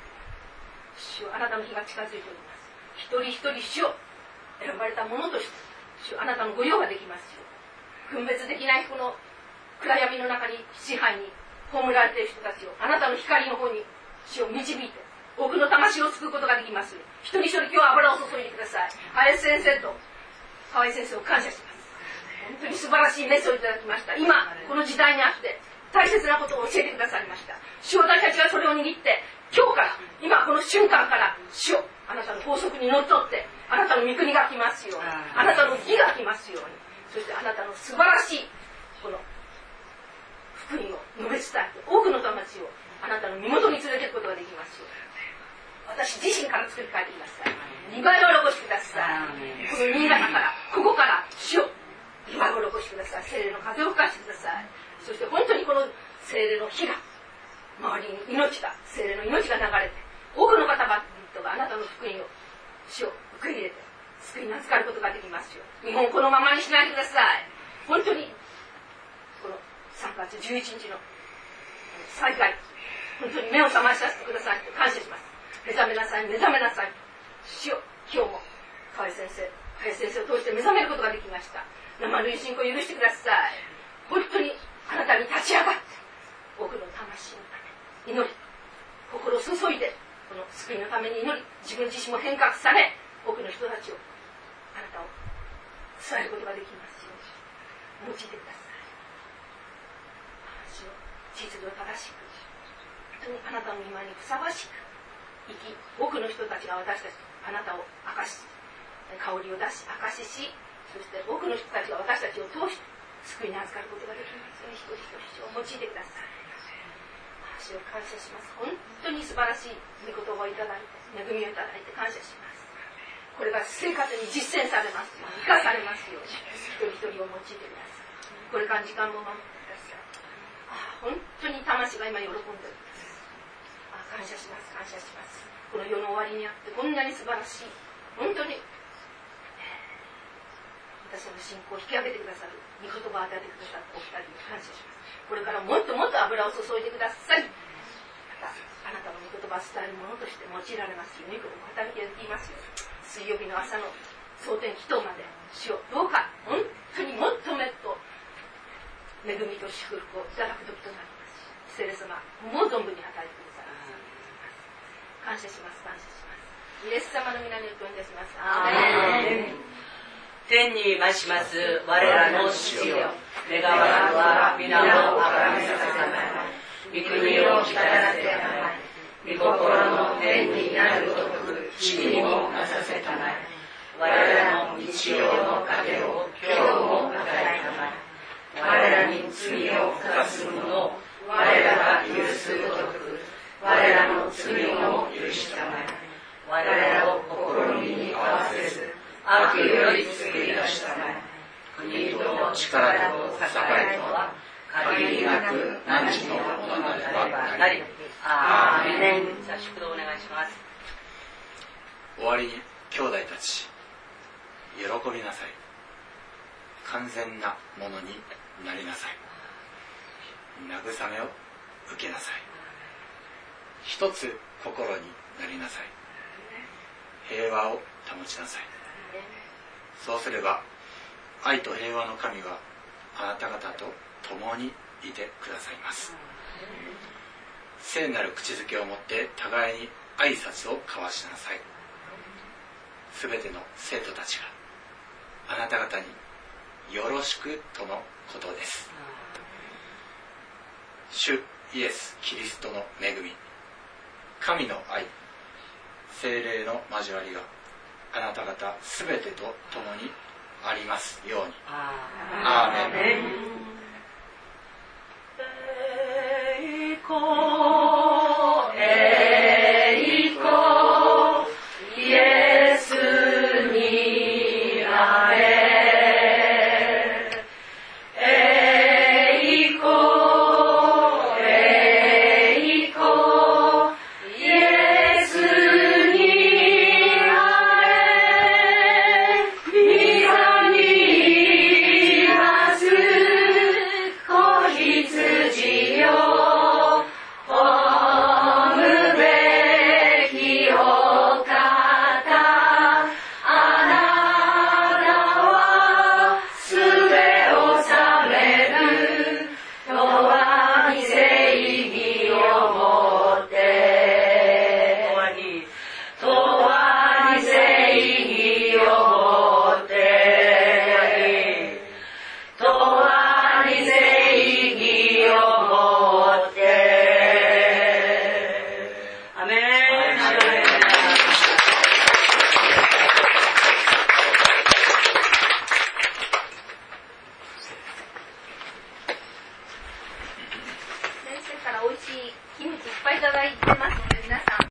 主よあなたの日が近づいております。一人一人主を選ばれた者として主あなたの御用ができますよ分別できないこの暗闇の中に支配に葬られている人たちをあなたの光の方に主を導いて多くの魂を救うことができます。一人一人今日油を注いでください。林先生と河合先生を感謝します。本当に素晴らしいメッセをいただきました。今この時代にあって大切なことを教えてくださいました。主私たちがそれを握って今日から今この瞬間から主をあなたの法則にのっとってあなたの御国が来ますようにあなたの義が来ますようにそしてあなたの素晴らしいこの福音を述べ伝えて多くの魂をあなたの身元に連れていくことができますように私自身から作り変えてください2倍を残してくださいこの新潟からここから主を2倍を残してください精霊の風を吹かしてくださいそして本当にこの精霊の火が周りに命が精霊の命が流れて多くの方々があなたの福音を主を受け入れて救いに預かることができます。よ日本このままにしないでください本当にこの3月11日の再会本当に目を覚ましさせてくださいと感謝します。目覚めなさい目覚めなさい。主よ今日も河合先生林先生を通して目覚めることができました。生類信仰を許してください。本当にあなたに立ち上がって多くの魂のため祈り心を注いでこの救いのために祈り自分自身も変革され多くの人たちをあなたを伝えることができますように用いてください。主よ秩序正しく本当にあなたの今にふさわしく生き多くの人たちが私たちあなたを明かし香りを出し証ししそして多くの人たちが私たちを通して救いに預かることができますように一人一人を用いてください。主を感謝します。本当に素晴らしい御言葉をいただいて恵みをいただいて感謝します。これが生活に実践されます。ように生かされますように一人一人を用いてくださいこれから時間も守ってください。ああ本当に魂が今喜んでおりますああ感謝します。感謝します。この世の終わりにあってこんなに素晴らしい。本当に。私の信仰を引き上げてくださる。御言葉を与えてくださったお二人に感謝します。これからもっともっと油を注いでください。またあなたの御言葉を伝えるものとして用いられますよ。うにこれも働きができますよ。水曜日の朝の蒼天祈祷まで主をどうか。本当にもっともっと。恵みと祝福をいただく時となります。聖霊様もう存分に与えてください。感謝します。感謝します。イエス様の皆によってお願いします。アーメン。天に増します。我らの父よ。願わくは皆をあがめさせたまえ。御国をきたらせたまえ。御心の天になるごとく地にもなさせたまえ。我らの日曜の糧を今日も与えたまえ。我らに罪を犯す者を我らが許すごとく我らの罪を許したまえ我らを試みに合わせず悪より作り出したまえ国と力と栄とは限りなく何時のものなればなりあーメンじゃあ祝祷お願いします終わりに兄弟たち喜びなさい。完全なものになりなさい。慰めを受けなさい。一つ心になりなさい。平和を保ちなさい。そうすれば愛と平和の神はあなた方と共にいてくださいます。聖なる口づけを持って互いに挨拶を交わしなさい。すべての生徒たちがあなた方によろしくとのことです。主イエス・キリストの恵み神の愛精霊の交わりがあなた方すべてと共にありますように。アーメン